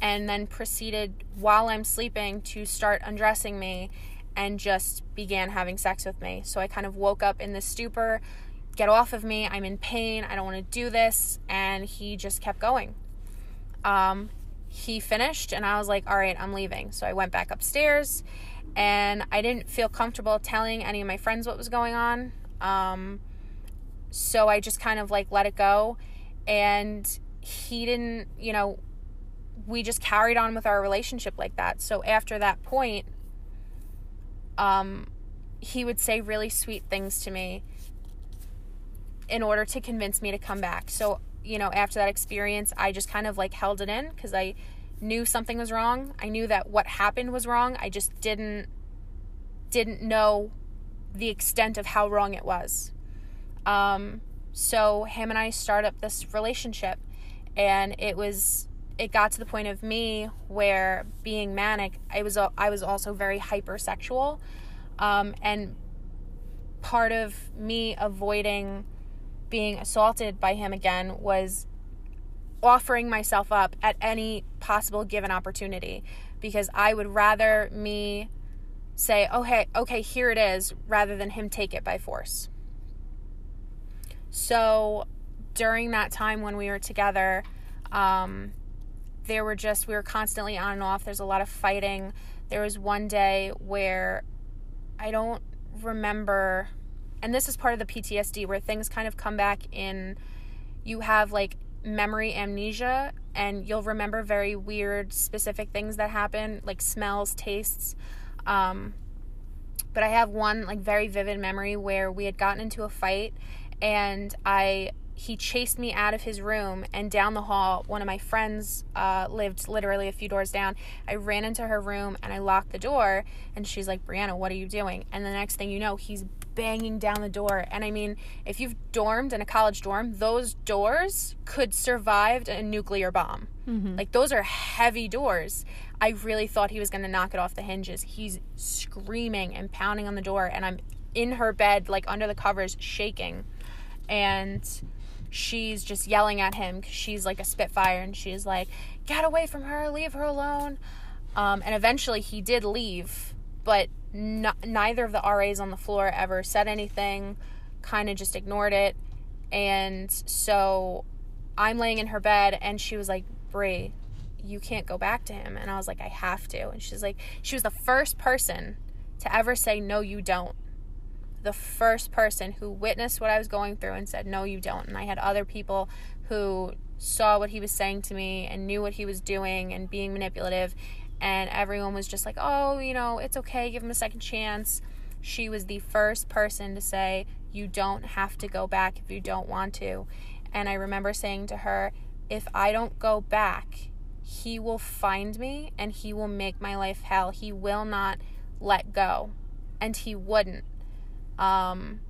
and then proceeded while I'm sleeping to start undressing me and just began having sex with me. So I kind of woke up in this stupor, get off of me, I'm in pain, I don't want to do this, and he just kept going um, he finished and I was like, all right, I'm leaving. So I went back upstairs and I didn't feel comfortable telling any of my friends what was going on. Um, so I just kind of like let it go. And he didn't, you know, we just carried on with our relationship like that. So after that point, um, he would say really sweet things to me in order to convince me to come back. So you know, after that experience, I just kind of like held it in because I knew something was wrong. I knew that what happened was wrong. I just didn't didn't know the extent of how wrong it was. Um, so him and I start up this relationship, and it was it got to the point of me where being manic, I was I was also very hypersexual, um, and part of me avoiding being assaulted by him again was offering myself up at any possible given opportunity because I would rather me say, "Okay, okay, here it is," rather than him take it by force. So, during that time when we were together, um, there were just we were constantly on and off. There's a lot of fighting. There was one day where I don't remember, and this is part of the PTSD where things kind of come back in. You have like memory amnesia, and you'll remember very weird, specific things that happen, like smells, tastes. Um, but I have one like very vivid memory where we had gotten into a fight, and I he chased me out of his room and down the hall. One of my friends uh, lived literally a few doors down. I ran into her room and I locked the door. And she's like, Brianna, what are you doing? And the next thing you know, he's banging down the door. And I mean, if you've dormed in a college dorm, those doors could survive a nuclear bomb. Mm-hmm. Like, those are heavy doors. I really thought he was going to knock it off the hinges. He's screaming and pounding on the door. And I'm in her bed, like under the covers, shaking. And she's just yelling at him because she's like a spitfire and she's like get away from her leave her alone um, and eventually he did leave but neither of the RAs on the floor ever said anything kind of just ignored it and so i'm laying in her bed and she was like brie you can't go back to him and i was like i have to and she's like she was the first person to ever say no you don't the first person who witnessed what I was going through and said, No, you don't. And I had other people who saw what he was saying to me and knew what he was doing and being manipulative. And everyone was just like, Oh, you know, it's okay, give him a second chance. She was the first person to say, You don't have to go back if you don't want to. And I remember saying to her, If I don't go back, he will find me and he will make my life hell. He will not let go. And he wouldn't. Um,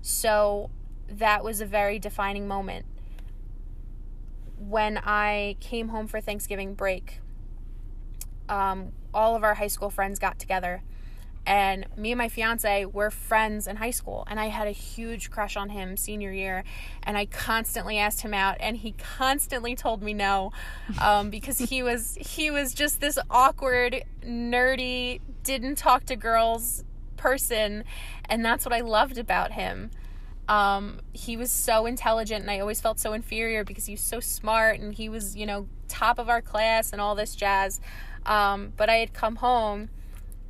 so that was a very defining moment. When I came home for Thanksgiving break, um, all of our high school friends got together, and me and my fiance were friends in high school. And I had a huge crush on him senior year, and I constantly asked him out, and he constantly told me no, um, because he was he was just this awkward, nerdy, didn't talk to girls person and that's what I loved about him. Um, he was so intelligent and I always felt so inferior because he was so smart and he was, you know, top of our class and all this jazz. Um, but I had come home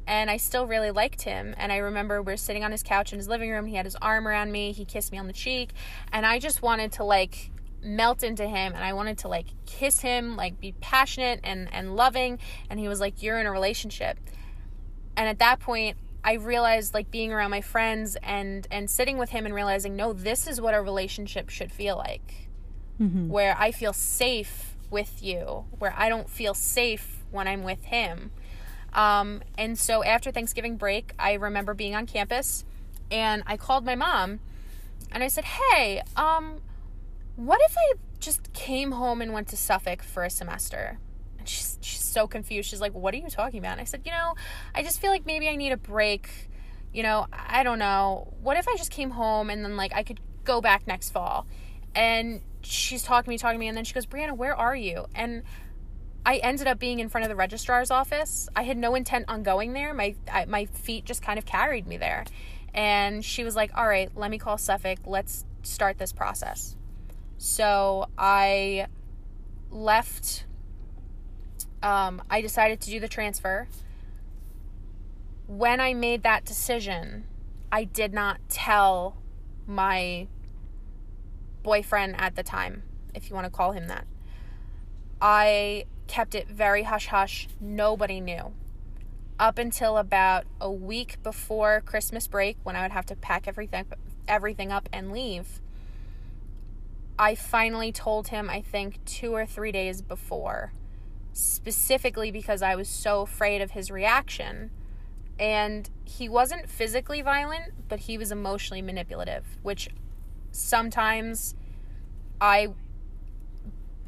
and I still really liked him. And I remember we are sitting on his couch in his living room. He had his arm around me. He kissed me on the cheek. And I just wanted to like melt into him and I wanted to like kiss him, like be passionate and, and loving. And he was like, You're in a relationship. And at that point, I realized like being around my friends and and sitting with him and realizing no this is what a relationship should feel like mm-hmm. where I feel safe with you where I don't feel safe when I'm with him um, and so after Thanksgiving break I remember being on campus and I called my mom and I said hey um what if I just came home and went to Suffolk for a semester and she's, she's so confused. She's like, What are you talking about? And I said, You know, I just feel like maybe I need a break. You know, I don't know. What if I just came home and then, like, I could go back next fall? And she's talking to me, talking to me. And then she goes, Brianna, where are you? And I ended up being in front of the registrar's office. I had no intent on going there. My I, my feet just kind of carried me there. And she was like, "All right, let me call Suffolk. Let's start this process." So I left um, I decided to do the transfer. When I made that decision, I did not tell my boyfriend at the time, if you want to call him that. I kept it very hush hush. Nobody knew. Up until about a week before Christmas break, when I would have to pack everything everything up and leave, I finally told him, I think, two or three days before specifically because I was so afraid of his reaction. And he wasn't physically violent, but he was emotionally manipulative, which sometimes I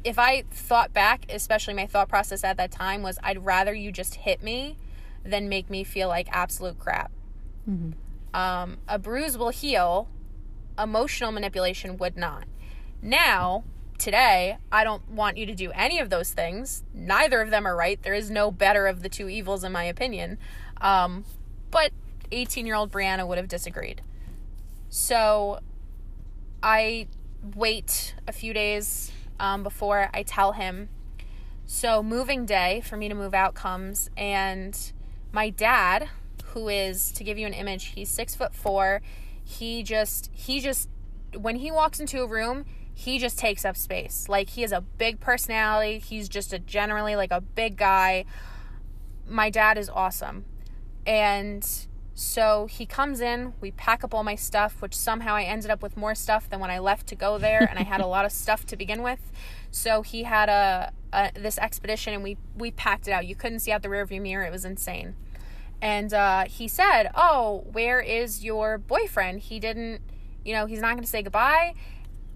if I thought back, especially my thought process at that time was I'd rather you just hit me than make me feel like absolute crap. Mm-hmm. Um, a bruise will heal, emotional manipulation would not. Now, today, I don't want you to do any of those things. Neither of them are right. There is no better of the two evils, in my opinion. Um, but 18 year old Brianna would have disagreed. So I wait a few days um, before I tell him. So, moving day for me to move out comes, and my dad, who is, to give you an image, he's six foot four. He just, he just, when he walks into a room, he just takes up space. Like, he has a big personality. He's just a generally like a big guy. My dad is awesome. And so he comes in, we pack up all my stuff, which somehow I ended up with more stuff than when I left to go there, and I had a lot of stuff to begin with. So he had a, a this expedition, and we we packed it out. You couldn't see out the rearview mirror; it was insane. And uh, he said, "Oh, where is your boyfriend? He didn't, you know, he's not going to say goodbye."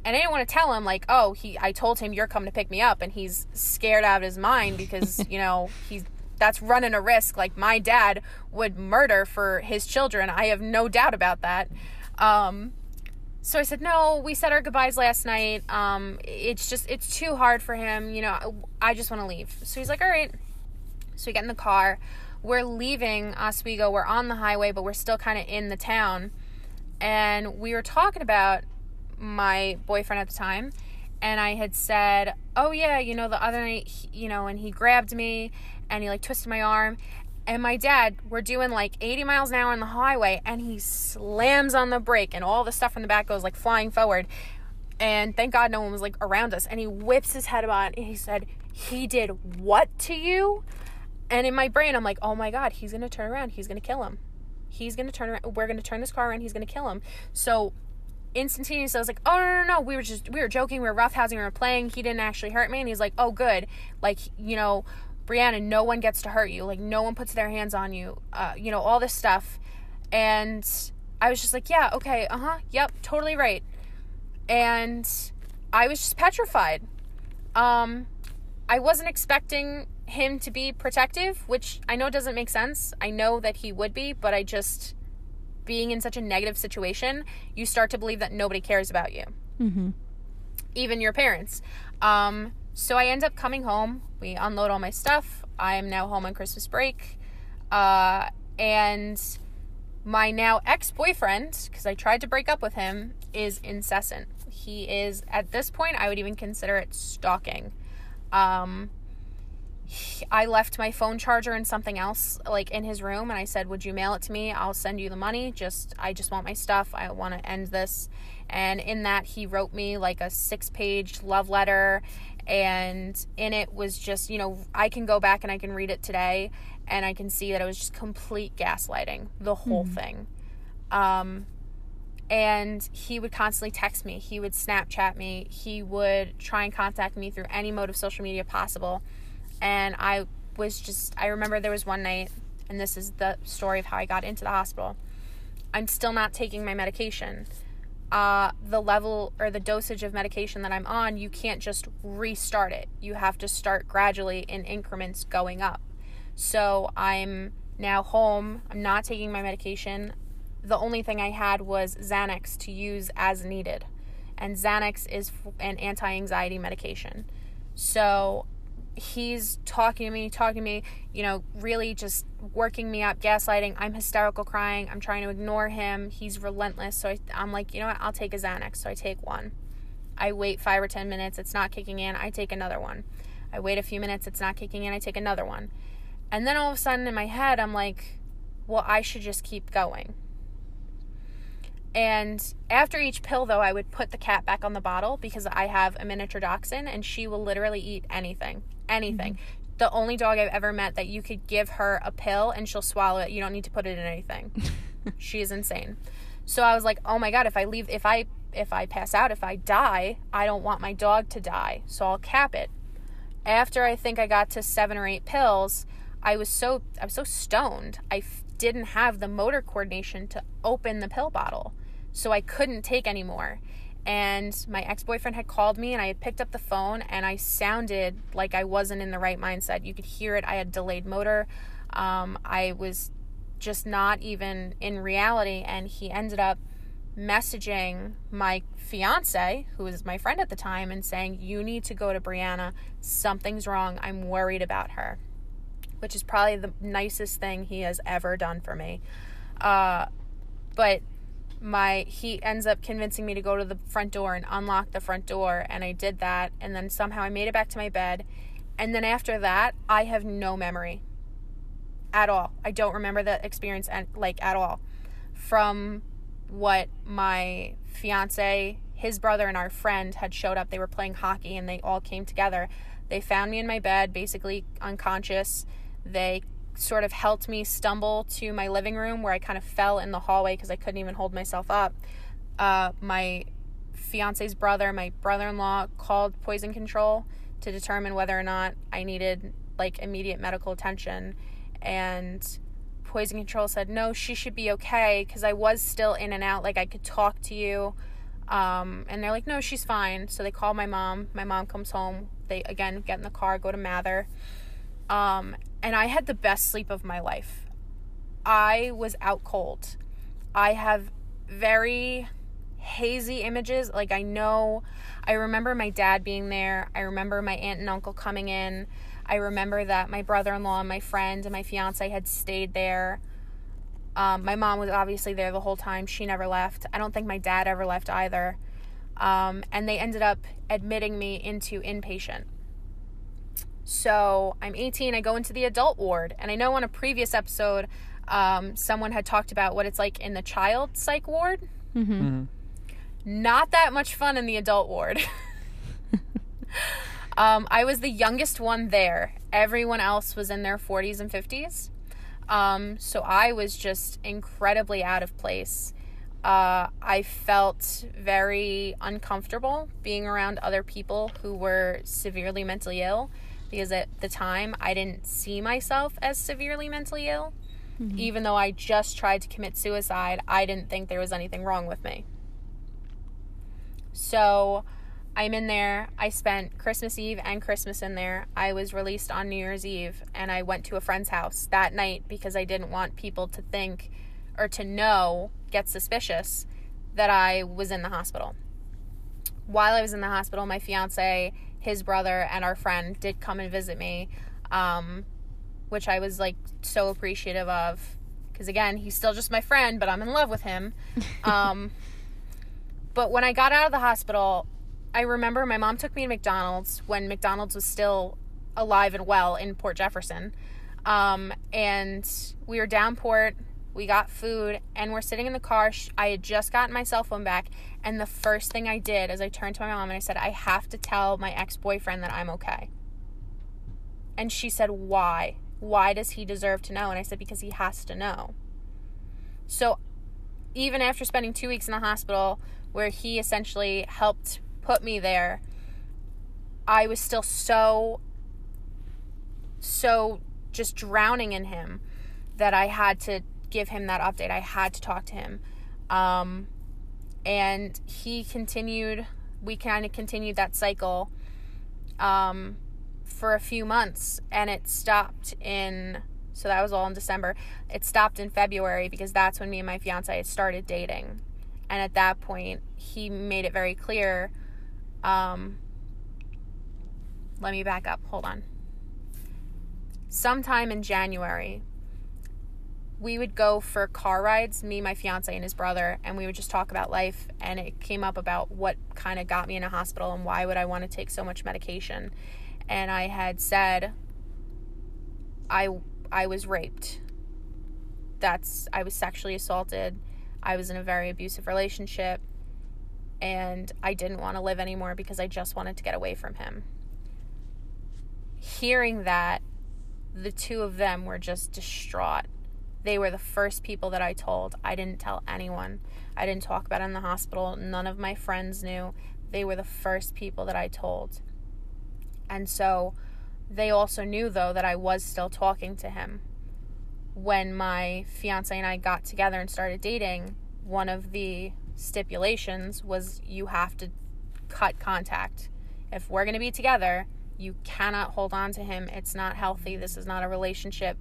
And I didn't want to tell him like, "Oh, he." I told him you're coming to pick me up, and he's scared out of his mind because you know he's that's running a risk. Like my dad would murder for his children. I have no doubt about that. Um, so I said, no, we said our goodbyes last night. Um, it's just, it's too hard for him. You know, I just want to leave. So he's like, all right. So we get in the car. We're leaving Oswego. We're on the highway, but we're still kind of in the town. And we were talking about my boyfriend at the time. And I had said, oh, yeah, you know, the other night, you know, and he grabbed me and he like twisted my arm. And my dad, we're doing like 80 miles an hour on the highway, and he slams on the brake, and all the stuff from the back goes like flying forward. And thank God no one was like around us. And he whips his head about, and he said, He did what to you? And in my brain, I'm like, Oh my God, he's gonna turn around. He's gonna kill him. He's gonna turn around. We're gonna turn this car around. He's gonna kill him. So instantaneously I was like, oh no no no, we were just we were joking, we were roughhousing, we were playing. He didn't actually hurt me, and he's like, oh good, like you know, Brianna, no one gets to hurt you. Like, no one puts their hands on you. Uh, you know, all this stuff. And I was just like, yeah, okay, uh huh, yep, totally right. And I was just petrified. Um, I wasn't expecting him to be protective, which I know doesn't make sense. I know that he would be, but I just, being in such a negative situation, you start to believe that nobody cares about you. Mm-hmm. Even your parents. Um, so I end up coming home. We unload all my stuff. I am now home on Christmas break. Uh, and my now ex boyfriend, because I tried to break up with him, is incessant. He is, at this point, I would even consider it stalking. Um, I left my phone charger and something else like in his room and I said, "Would you mail it to me? I'll send you the money. Just I just want my stuff. I want to end this." And in that he wrote me like a 6-page love letter and in it was just you know i can go back and i can read it today and i can see that it was just complete gaslighting the whole mm-hmm. thing. Um, and he would constantly text me. He would snapchat me. He would try and contact me through any mode of social media possible. And i was just i remember there was one night and this is the story of how i got into the hospital. I'm still not taking my medication uh, the level or the dosage of medication that I'm on, you can't just restart it. You have to start gradually in increments going up. So I'm now home. I'm not taking my medication. The only thing I had was Xanax to use as needed. And Xanax is an anti anxiety medication. So he's talking to me, talking to me, you know, really just working me up, gaslighting. I'm hysterical crying. I'm trying to ignore him. He's relentless. So I, I'm like, you know what? I'll take a Xanax. So I take one. I wait five or 10 minutes. It's not kicking in. I take another one. I wait a few minutes. It's not kicking in. I take another one. And then all of a sudden in my head, I'm like, well, I should just keep going. And after each pill, though, I would put the cat back on the bottle because I have a miniature dachshund and she will literally eat anything anything. Mm-hmm. The only dog I've ever met that you could give her a pill and she'll swallow it. You don't need to put it in anything. she is insane. So I was like, "Oh my god, if I leave if I if I pass out, if I die, I don't want my dog to die. So I'll cap it." After I think I got to 7 or 8 pills, I was so I was so stoned. I f- didn't have the motor coordination to open the pill bottle. So I couldn't take anymore and my ex-boyfriend had called me and I had picked up the phone and I sounded like I wasn't in the right mindset. You could hear it. I had delayed motor. Um, I was just not even in reality and he ended up messaging my fiance, who was my friend at the time, and saying, You need to go to Brianna. Something's wrong. I'm worried about her. Which is probably the nicest thing he has ever done for me. Uh, but my he ends up convincing me to go to the front door and unlock the front door and I did that and then somehow I made it back to my bed and then after that I have no memory at all. I don't remember that experience and like at all from what my fiance, his brother and our friend had showed up. They were playing hockey and they all came together. They found me in my bed basically unconscious. They sort of helped me stumble to my living room where I kind of fell in the hallway because I couldn't even hold myself up. Uh, my fiance's brother, my brother in law, called poison control to determine whether or not I needed like immediate medical attention. And poison control said, no, she should be okay because I was still in and out. Like I could talk to you. Um, and they're like, no, she's fine. So they call my mom. My mom comes home. They again get in the car, go to Mather. Um, and I had the best sleep of my life. I was out cold. I have very hazy images. Like, I know, I remember my dad being there. I remember my aunt and uncle coming in. I remember that my brother in law and my friend and my fiance had stayed there. Um, my mom was obviously there the whole time. She never left. I don't think my dad ever left either. Um, and they ended up admitting me into inpatient. So I'm 18, I go into the adult ward. And I know on a previous episode, um, someone had talked about what it's like in the child psych ward. Mm-hmm. Not that much fun in the adult ward. um, I was the youngest one there, everyone else was in their 40s and 50s. Um, so I was just incredibly out of place. Uh, I felt very uncomfortable being around other people who were severely mentally ill because at the time I didn't see myself as severely mentally ill. Mm-hmm. Even though I just tried to commit suicide, I didn't think there was anything wrong with me. So I'm in there. I spent Christmas Eve and Christmas in there. I was released on New Year's Eve and I went to a friend's house that night because I didn't want people to think or to know, get suspicious that I was in the hospital. While I was in the hospital, my fiance his brother and our friend did come and visit me, um, which I was like so appreciative of. Because again, he's still just my friend, but I'm in love with him. Um, but when I got out of the hospital, I remember my mom took me to McDonald's when McDonald's was still alive and well in Port Jefferson. Um, and we were down port we got food and we're sitting in the car. I had just gotten my cell phone back. And the first thing I did is I turned to my mom and I said, I have to tell my ex boyfriend that I'm okay. And she said, Why? Why does he deserve to know? And I said, Because he has to know. So even after spending two weeks in the hospital, where he essentially helped put me there, I was still so, so just drowning in him that I had to give him that update. I had to talk to him. Um, and he continued, we kind of continued that cycle um, for a few months. And it stopped in, so that was all in December. It stopped in February because that's when me and my fiance started dating. And at that point, he made it very clear. Um, let me back up. Hold on. Sometime in January, we would go for car rides, me, my fiance, and his brother, and we would just talk about life. And it came up about what kind of got me in a hospital and why would I want to take so much medication. And I had said, I I was raped. That's I was sexually assaulted. I was in a very abusive relationship, and I didn't want to live anymore because I just wanted to get away from him. Hearing that, the two of them were just distraught they were the first people that I told. I didn't tell anyone. I didn't talk about it in the hospital. None of my friends knew. They were the first people that I told. And so they also knew, though, that I was still talking to him. When my fiance and I got together and started dating, one of the stipulations was you have to cut contact. If we're going to be together, you cannot hold on to him. It's not healthy. This is not a relationship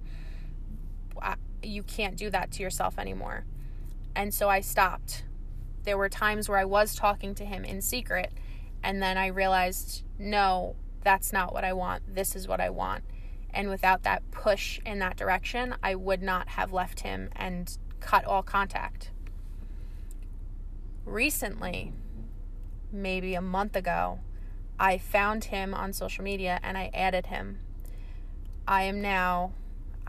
you can't do that to yourself anymore. And so I stopped. there were times where I was talking to him in secret, and then I realized, no, that's not what I want. This is what I want. And without that push in that direction, I would not have left him and cut all contact. Recently, maybe a month ago, I found him on social media and I added him. I am now,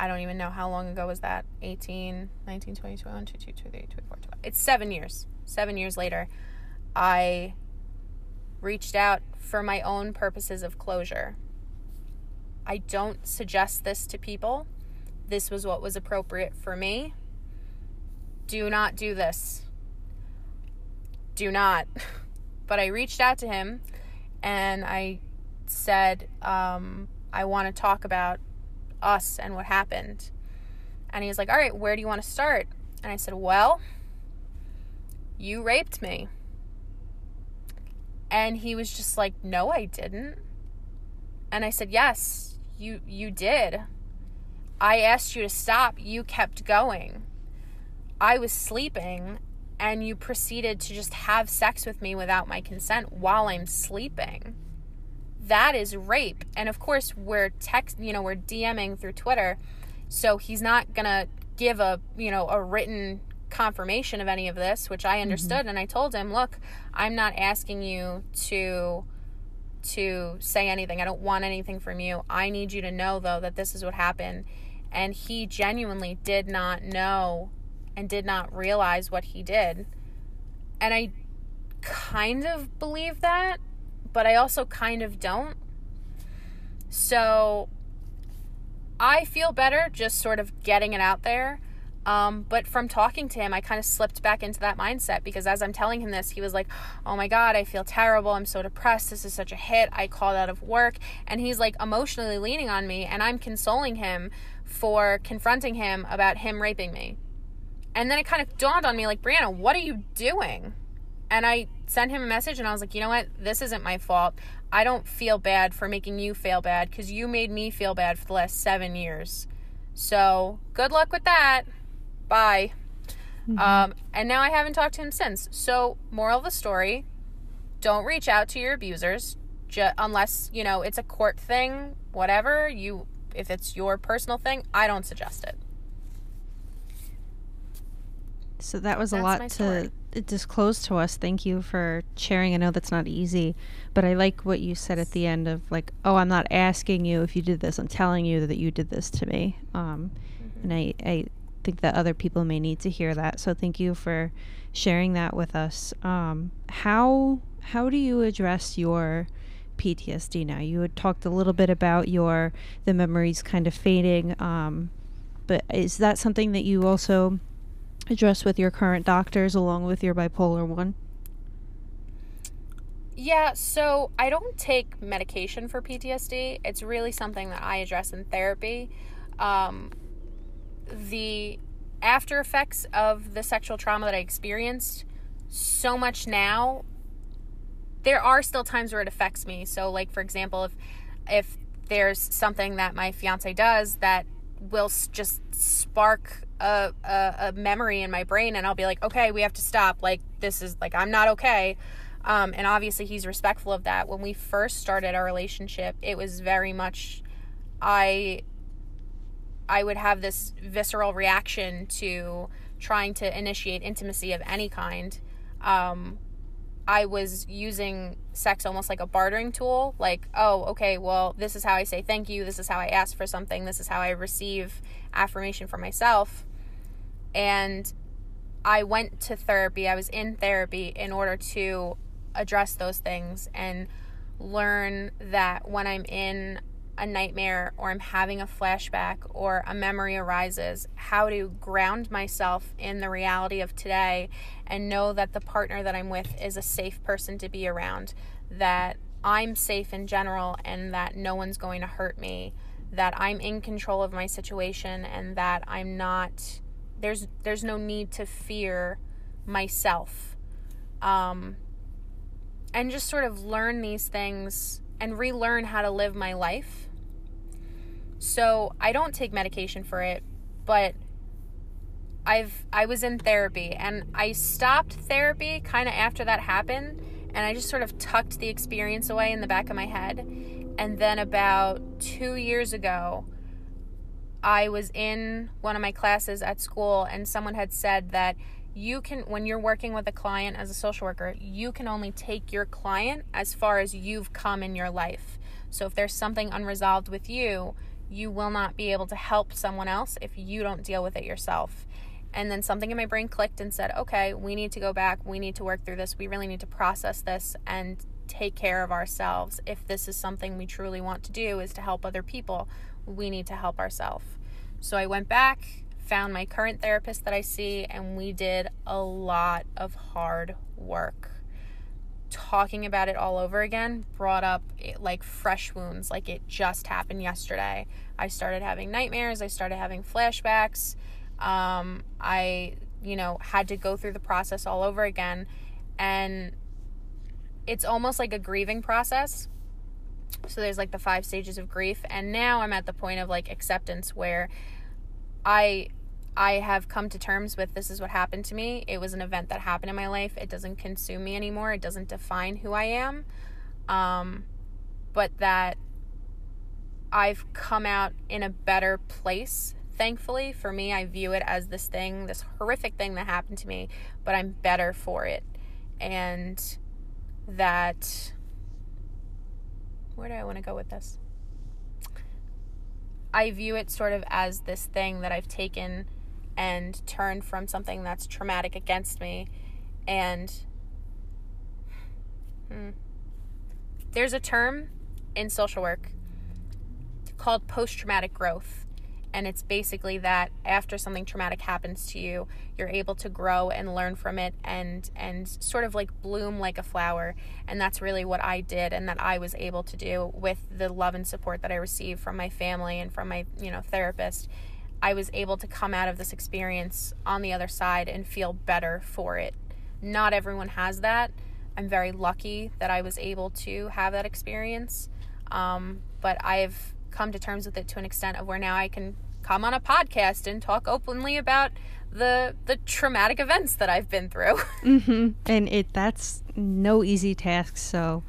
I don't even know how long ago was that 18, 19, 20, 21, 22, 23, 24, 25. It's seven years. Seven years later, I reached out for my own purposes of closure. I don't suggest this to people. This was what was appropriate for me. Do not do this. Do not. But I reached out to him and I said, um, I want to talk about us and what happened. And he was like, All right, where do you want to start? And I said, Well, you raped me. And he was just like, No, I didn't. And I said, Yes, you you did. I asked you to stop. You kept going. I was sleeping and you proceeded to just have sex with me without my consent while I'm sleeping. That is rape. And of course, we're text, you know, we're DMing through Twitter. So he's not going to give a, you know, a written confirmation of any of this, which I understood mm-hmm. and I told him, "Look, I'm not asking you to to say anything. I don't want anything from you. I need you to know though that this is what happened." And he genuinely did not know and did not realize what he did. And I kind of believe that, but I also kind of don't. So I feel better just sort of getting it out there. Um, but from talking to him, I kind of slipped back into that mindset because as I'm telling him this, he was like, Oh my God, I feel terrible. I'm so depressed. This is such a hit. I called out of work. And he's like emotionally leaning on me, and I'm consoling him for confronting him about him raping me. And then it kind of dawned on me like, Brianna, what are you doing? And I sent him a message and I was like, you know what? This isn't my fault. I don't feel bad for making you feel bad because you made me feel bad for the last seven years. So good luck with that. Bye. Mm-hmm. Um, and now I haven't talked to him since. So, moral of the story don't reach out to your abusers ju- unless, you know, it's a court thing, whatever. You, if it's your personal thing, I don't suggest it. So that was that's a lot to disclose to us. Thank you for sharing. I know that's not easy, but I like what you said at the end of like, "Oh, I'm not asking you if you did this. I'm telling you that you did this to me." Um, mm-hmm. And I, I think that other people may need to hear that. So thank you for sharing that with us. Um, how how do you address your PTSD now? You had talked a little bit about your the memories kind of fading. Um, but is that something that you also address with your current doctors along with your bipolar 1? Yeah, so I don't take medication for PTSD. It's really something that I address in therapy. Um, the after effects of the sexual trauma that I experienced, so much now, there are still times where it affects me. So, like, for example, if, if there's something that my fiance does that will just spark a, a, a, memory in my brain and I'll be like, okay, we have to stop. Like, this is like, I'm not okay. Um, and obviously, he's respectful of that. When we first started our relationship, it was very much, I, I would have this visceral reaction to trying to initiate intimacy of any kind. Um, I was using sex almost like a bartering tool. Like, oh, okay, well, this is how I say thank you. This is how I ask for something. This is how I receive affirmation for myself. And I went to therapy. I was in therapy in order to address those things and learn that when I'm in a nightmare or I'm having a flashback or a memory arises, how to ground myself in the reality of today and know that the partner that I'm with is a safe person to be around, that I'm safe in general and that no one's going to hurt me, that I'm in control of my situation and that I'm not there's there's no need to fear myself. Um and just sort of learn these things and relearn how to live my life – so I don't take medication for it, but I've I was in therapy and I stopped therapy kind of after that happened and I just sort of tucked the experience away in the back of my head. And then about 2 years ago, I was in one of my classes at school and someone had said that you can when you're working with a client as a social worker, you can only take your client as far as you've come in your life. So if there's something unresolved with you, you will not be able to help someone else if you don't deal with it yourself. And then something in my brain clicked and said, okay, we need to go back. We need to work through this. We really need to process this and take care of ourselves. If this is something we truly want to do, is to help other people, we need to help ourselves. So I went back, found my current therapist that I see, and we did a lot of hard work. Talking about it all over again brought up it, like fresh wounds, like it just happened yesterday. I started having nightmares, I started having flashbacks um, I, you know, had to go through the process all over again. And it's almost like a grieving process. So there's like the five stages of grief. And now I'm at the point of like acceptance where I I have come to terms with this is what happened to me. It was an event that happened in my life. It doesn't consume me anymore. It doesn't define who I am. Um, but that I've come out in a better place thankfully for me i view it as this thing this horrific thing that happened to me but i'm better for it and that where do i want to go with this? I view it sort of as this thing that i've taken and turned from something that's traumatic against me and hmm, there's a term in social work called post traumatic growth and it's basically that after something traumatic happens to you you're able to grow and learn from it and and sort of like bloom like a flower. And that's really what I did and that I was able to do with the love and support that I received from my family and from my you know therapist. I was able to come out of this experience on the other side and feel better for it. Not everyone has that. I'm very lucky that I was able to have that experience. Um, but I've come to terms with it to an extent of where now I can come on a podcast and talk openly about the the traumatic events that I've been through. mm-hmm. And it that's no easy task. So,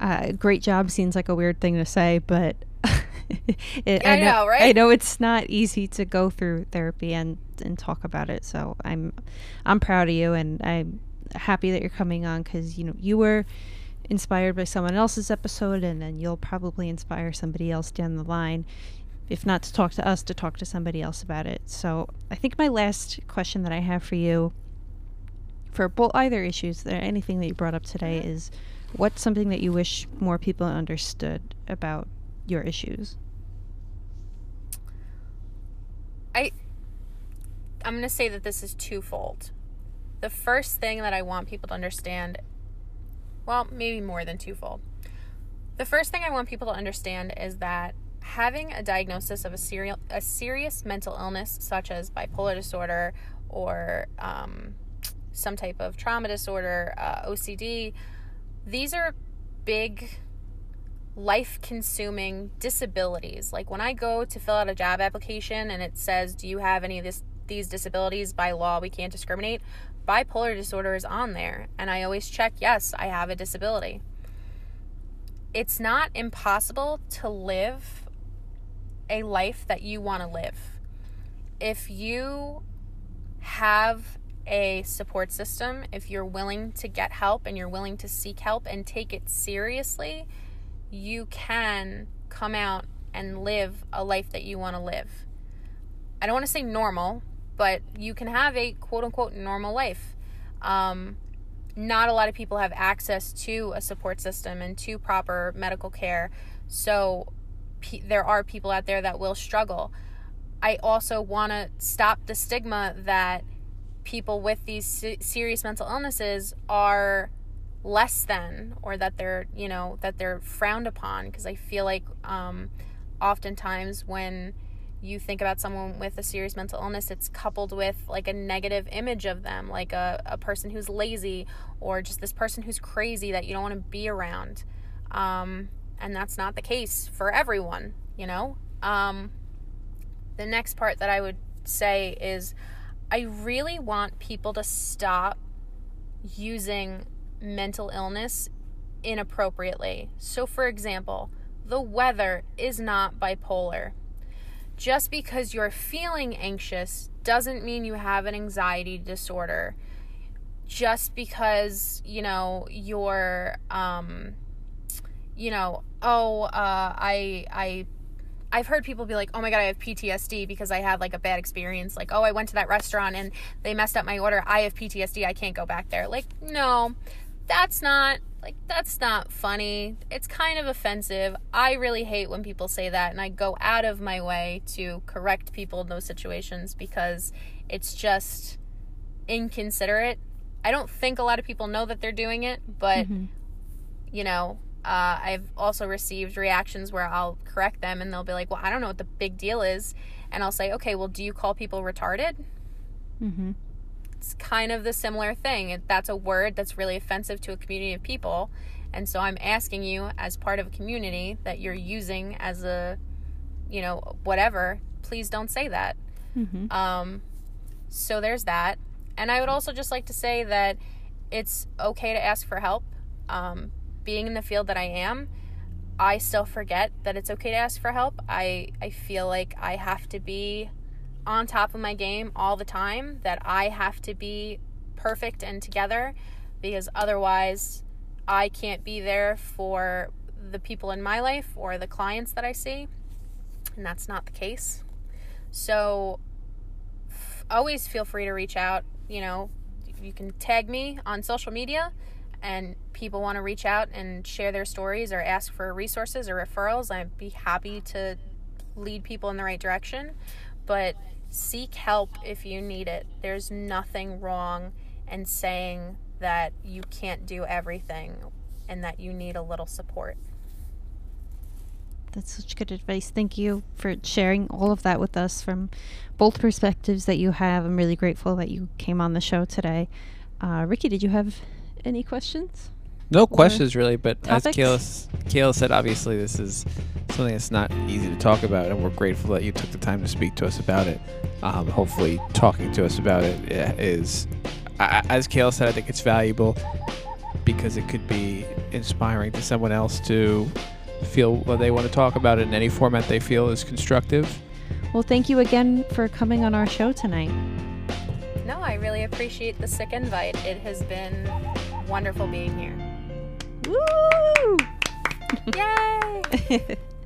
uh, great job seems like a weird thing to say, but it, I, I, know, right? I know it's not easy to go through therapy and and talk about it. So I'm I'm proud of you, and I'm happy that you're coming on because you know you were inspired by someone else's episode, and then you'll probably inspire somebody else down the line. If not to talk to us, to talk to somebody else about it. So I think my last question that I have for you, for both either issues, or anything that you brought up today, mm-hmm. is what's something that you wish more people understood about your issues? I I'm going to say that this is twofold. The first thing that I want people to understand well, maybe more than twofold. The first thing I want people to understand is that having a diagnosis of a, serial, a serious mental illness, such as bipolar disorder or um, some type of trauma disorder, uh, OCD, these are big life consuming disabilities. Like when I go to fill out a job application and it says, Do you have any of this, these disabilities? By law, we can't discriminate bipolar disorder is on there, and I always check yes, I have a disability. It's not impossible to live a life that you want to live. If you have a support system, if you're willing to get help and you're willing to seek help and take it seriously, you can come out and live a life that you want to live. I don't want to say normal but you can have a quote unquote normal life. Um, not a lot of people have access to a support system and to proper medical care. So p- there are people out there that will struggle. I also want to stop the stigma that people with these se- serious mental illnesses are less than or that they're, you know, that they're frowned upon because I feel like um, oftentimes when you think about someone with a serious mental illness, it's coupled with like a negative image of them, like a, a person who's lazy or just this person who's crazy that you don't want to be around. Um, and that's not the case for everyone, you know? Um, the next part that I would say is I really want people to stop using mental illness inappropriately. So, for example, the weather is not bipolar. Just because you're feeling anxious doesn't mean you have an anxiety disorder. Just because, you know, you're, um, you know, oh, uh, I, I I've heard people be like, "Oh my god, I have PTSD because I had like a bad experience. Like, oh, I went to that restaurant and they messed up my order. I have PTSD. I can't go back there." Like, no. That's not like that's not funny. It's kind of offensive. I really hate when people say that and I go out of my way to correct people in those situations because it's just inconsiderate. I don't think a lot of people know that they're doing it, but mm-hmm. you know, uh, I've also received reactions where I'll correct them and they'll be like, well, I don't know what the big deal is. And I'll say, okay, well, do you call people retarded? Mm-hmm. It's kind of the similar thing. That's a word that's really offensive to a community of people. And so I'm asking you, as part of a community that you're using as a, you know, whatever, please don't say that. Mm-hmm. Um, so there's that. And I would also just like to say that it's okay to ask for help. Um, being in the field that I am, I still forget that it's okay to ask for help. I I feel like I have to be on top of my game all the time, that I have to be perfect and together because otherwise I can't be there for the people in my life or the clients that I see. And that's not the case. So f- always feel free to reach out, you know, you can tag me on social media and people want to reach out and share their stories or ask for resources or referrals, I'd be happy to lead people in the right direction. But seek help if you need it. There's nothing wrong in saying that you can't do everything and that you need a little support. That's such good advice. Thank you for sharing all of that with us from both perspectives that you have. I'm really grateful that you came on the show today. Uh, Ricky, did you have any questions? No questions really, but topics? as Kayla, Kayla said, obviously this is something that's not easy to talk about, and we're grateful that you took the time to speak to us about it. Um, hopefully, talking to us about it is, as Kayla said, I think it's valuable because it could be inspiring to someone else to feel what they want to talk about it in any format they feel is constructive. Well, thank you again for coming on our show tonight. No, I really appreciate the sick invite. It has been wonderful being here. Woo! Yay!